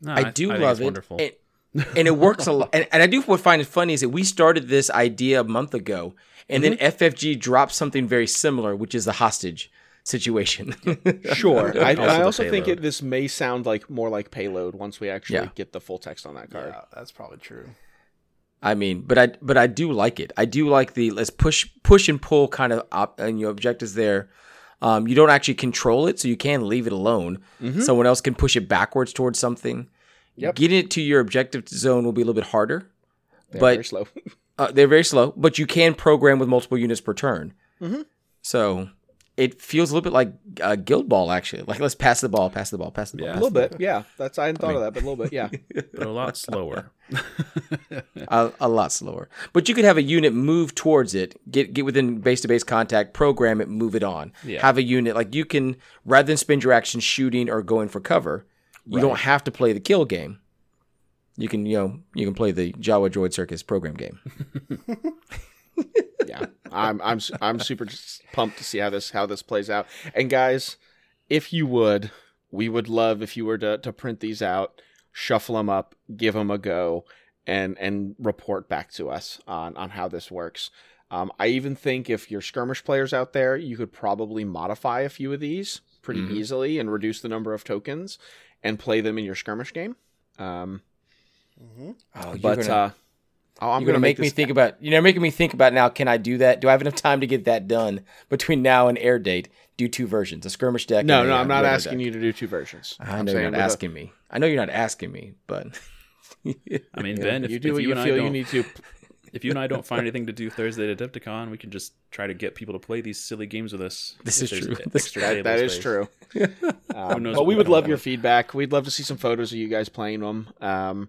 No, I do think love it's it. Wonderful. And, and it works a lot. And, and I do what find it funny is that we started this idea a month ago, and Mm-hmm. then FFG dropped something very similar, which is the hostage situation. Sure, I, and Also I also think it, this may sound like more like payload once we actually Yeah. get the full text on that card. Yeah, that's probably true. I mean, but I but I do like it. I do like the let's push push and pull kind of op, and your objectives there. Um, you don't actually control it, so you can leave it alone. Someone else can push it backwards towards something. Yep. Getting it to your objective zone will be a little bit harder. They're but very slow. Uh, they're very slow, but you can program with multiple units per turn. Mhm. So it feels a little bit like uh, Guild Ball, actually. Like let's pass the ball, pass the ball, pass the ball. Yeah. a little bit, yeah. That's I hadn't thought of that, but a little bit, yeah. but a lot slower. a, a lot slower. But you could have a unit move towards it, get get within base to base contact, program it, move it on. Yeah. Have a unit like you can rather than spend your action shooting or going for cover, you don't have to play the kill game. You can you know you can play the Jawa Droid Circus program game. yeah. I'm i'm i'm super pumped to see how this how this plays out. And guys if you would we would love if you were to, to print these out shuffle them up give them a go and and report back to us on on how this works. Um, i even think if you're skirmish players out there you could probably modify a few of these pretty Mhm. easily and reduce the number of tokens and play them in your skirmish game. Um, hmm Oh, you're but gonna, uh oh, i'm you're gonna, make, me think about you know making me think about now. Can I do that? Do I have enough time to get that done between now and air date? Do two versions, a skirmish deck. no and no i'm not asking deck. you to do two versions I I'm know you're not with a- asking me. I know you're not asking me, but I mean, Ben, if you do if what you you and I feel you don't, need to if you and I don't find anything to do Thursday at Adepticon, we can just try to get people to play these silly games with us. This is true. extra That, table that is true. Um, knows but we what would love don't your feedback. We'd love to see some photos of you guys playing them, um,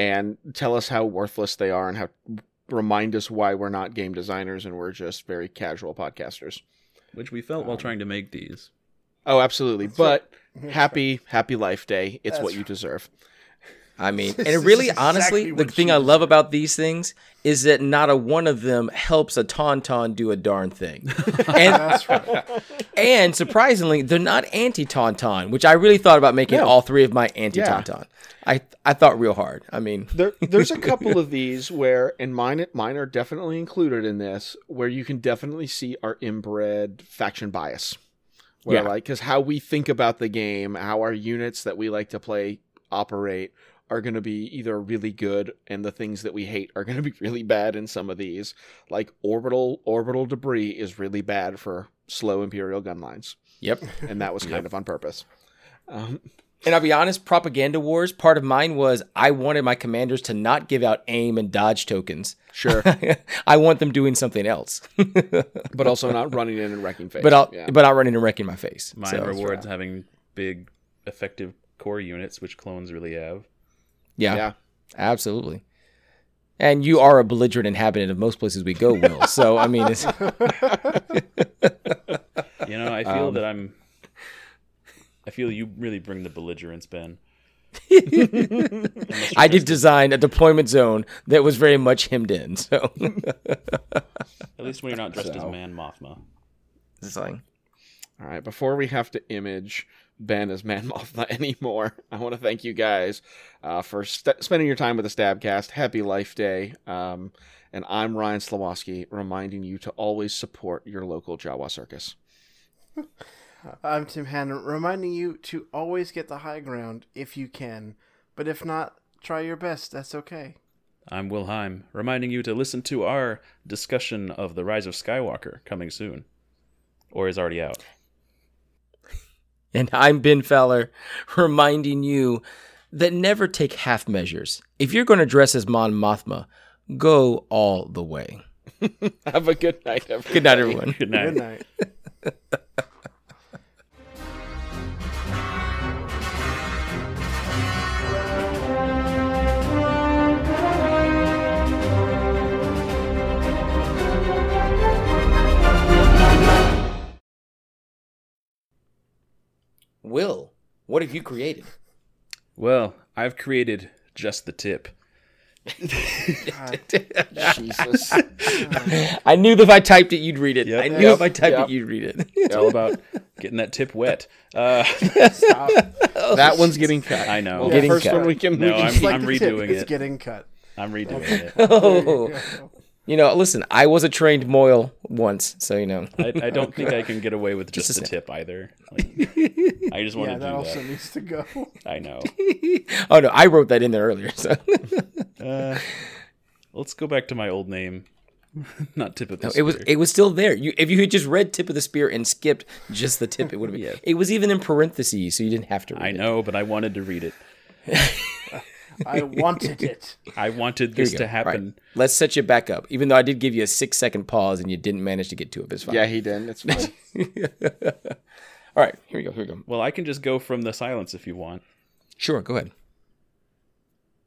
and tell us how worthless they are, and how remind us why we're not game designers and we're just very casual podcasters. Which we felt while um, trying to make these. Oh, absolutely. But happy happy life day. It's That's what you deserve. I mean, and it really, exactly honestly, the thing I love about these things is that not a one of them helps a tauntaun do a darn thing. And That's right. and surprisingly, they're not anti tauntaun, which I really thought about making No. all three of my anti tauntaun. I I thought real hard. I mean, There, there's a couple of these where, and mine, mine are definitely included in this, where you can definitely see our inbred faction bias. Where Yeah. like, because how we think about the game, how our units that we like to play operate are going to be either really good, and the things that we hate are going to be really bad in some of these. Like orbital orbital debris is really bad for slow imperial gun lines, yep. and that was kind of on purpose. Um, And I'll be honest, propaganda wars. Part of mine was I wanted my commanders to not give out aim and dodge tokens. sure, I want them doing something else, but also not running in and wrecking face. but I'll yeah. but I'll run in and wrecking my face. Mine So, rewards having big, effective core units, which clones really have. Yeah, yeah. absolutely. And you are a belligerent inhabitant of most places we go, Will. So I mean, it's, You know, I feel Um, that I'm. I feel you really bring the belligerence, Ben. I did design a deployment zone that was very much hemmed in. So At least when you're not dressed So. as Man Mothma. it's like, All right, before we have to image Ben as Man Mothma anymore, I want to thank you guys uh, for st- spending your time with the Stabcast. Happy Life Day. Um, and I'm Ryan Slawowski, reminding you to always support your local Jawa circus. I'm Tim Hannon, reminding you to always get the high ground if you can, but if not, try your best. That's okay. I'm Will Heim, reminding you to listen to our discussion of The Rise of Skywalker coming soon. Or is already out. And I'm Ben Feller, reminding you that never take half measures. If you're going to dress as Mon Mothma, go all the way. Have a good night, everyone. Good night, everyone. Good night. Good night. Will, what have you created? Well, I've created just the tip. Jesus. I knew that if I typed it, you'd read it. Yep. I knew if I typed Yep. it, you'd read it. It's all about getting that tip wet. Uh, Stop. that one's getting cut. I know. Well, the Getting first cut. one we can, we No, can I'm- It's like I'm the tip, redoing It's getting cut. I'm redoing it. oh, you know, listen, I was a trained mohel once, so you know. I, I don't think I can get away with just, Just a the tip either. Like, I just want Yeah, to that do also that. needs to go. I know. oh no, I wrote that in there earlier. So Uh, let's go back to my old name. Not tip of the No, it was spear. it was still there. You if you had just read tip of the spear and skipped just the tip, it would have been. Yeah. It was even in parentheses, so you didn't have to read I it. know, but I wanted to read it. I wanted it. I wanted this to go. All right. happen. Let's set you back up. Even though I did give you a six second pause and you didn't manage to get to it, but it's fine. Yeah, he did. It's fine. All right, here we go. Here we go. Well, I can just go from the silence if you want. Sure, go ahead.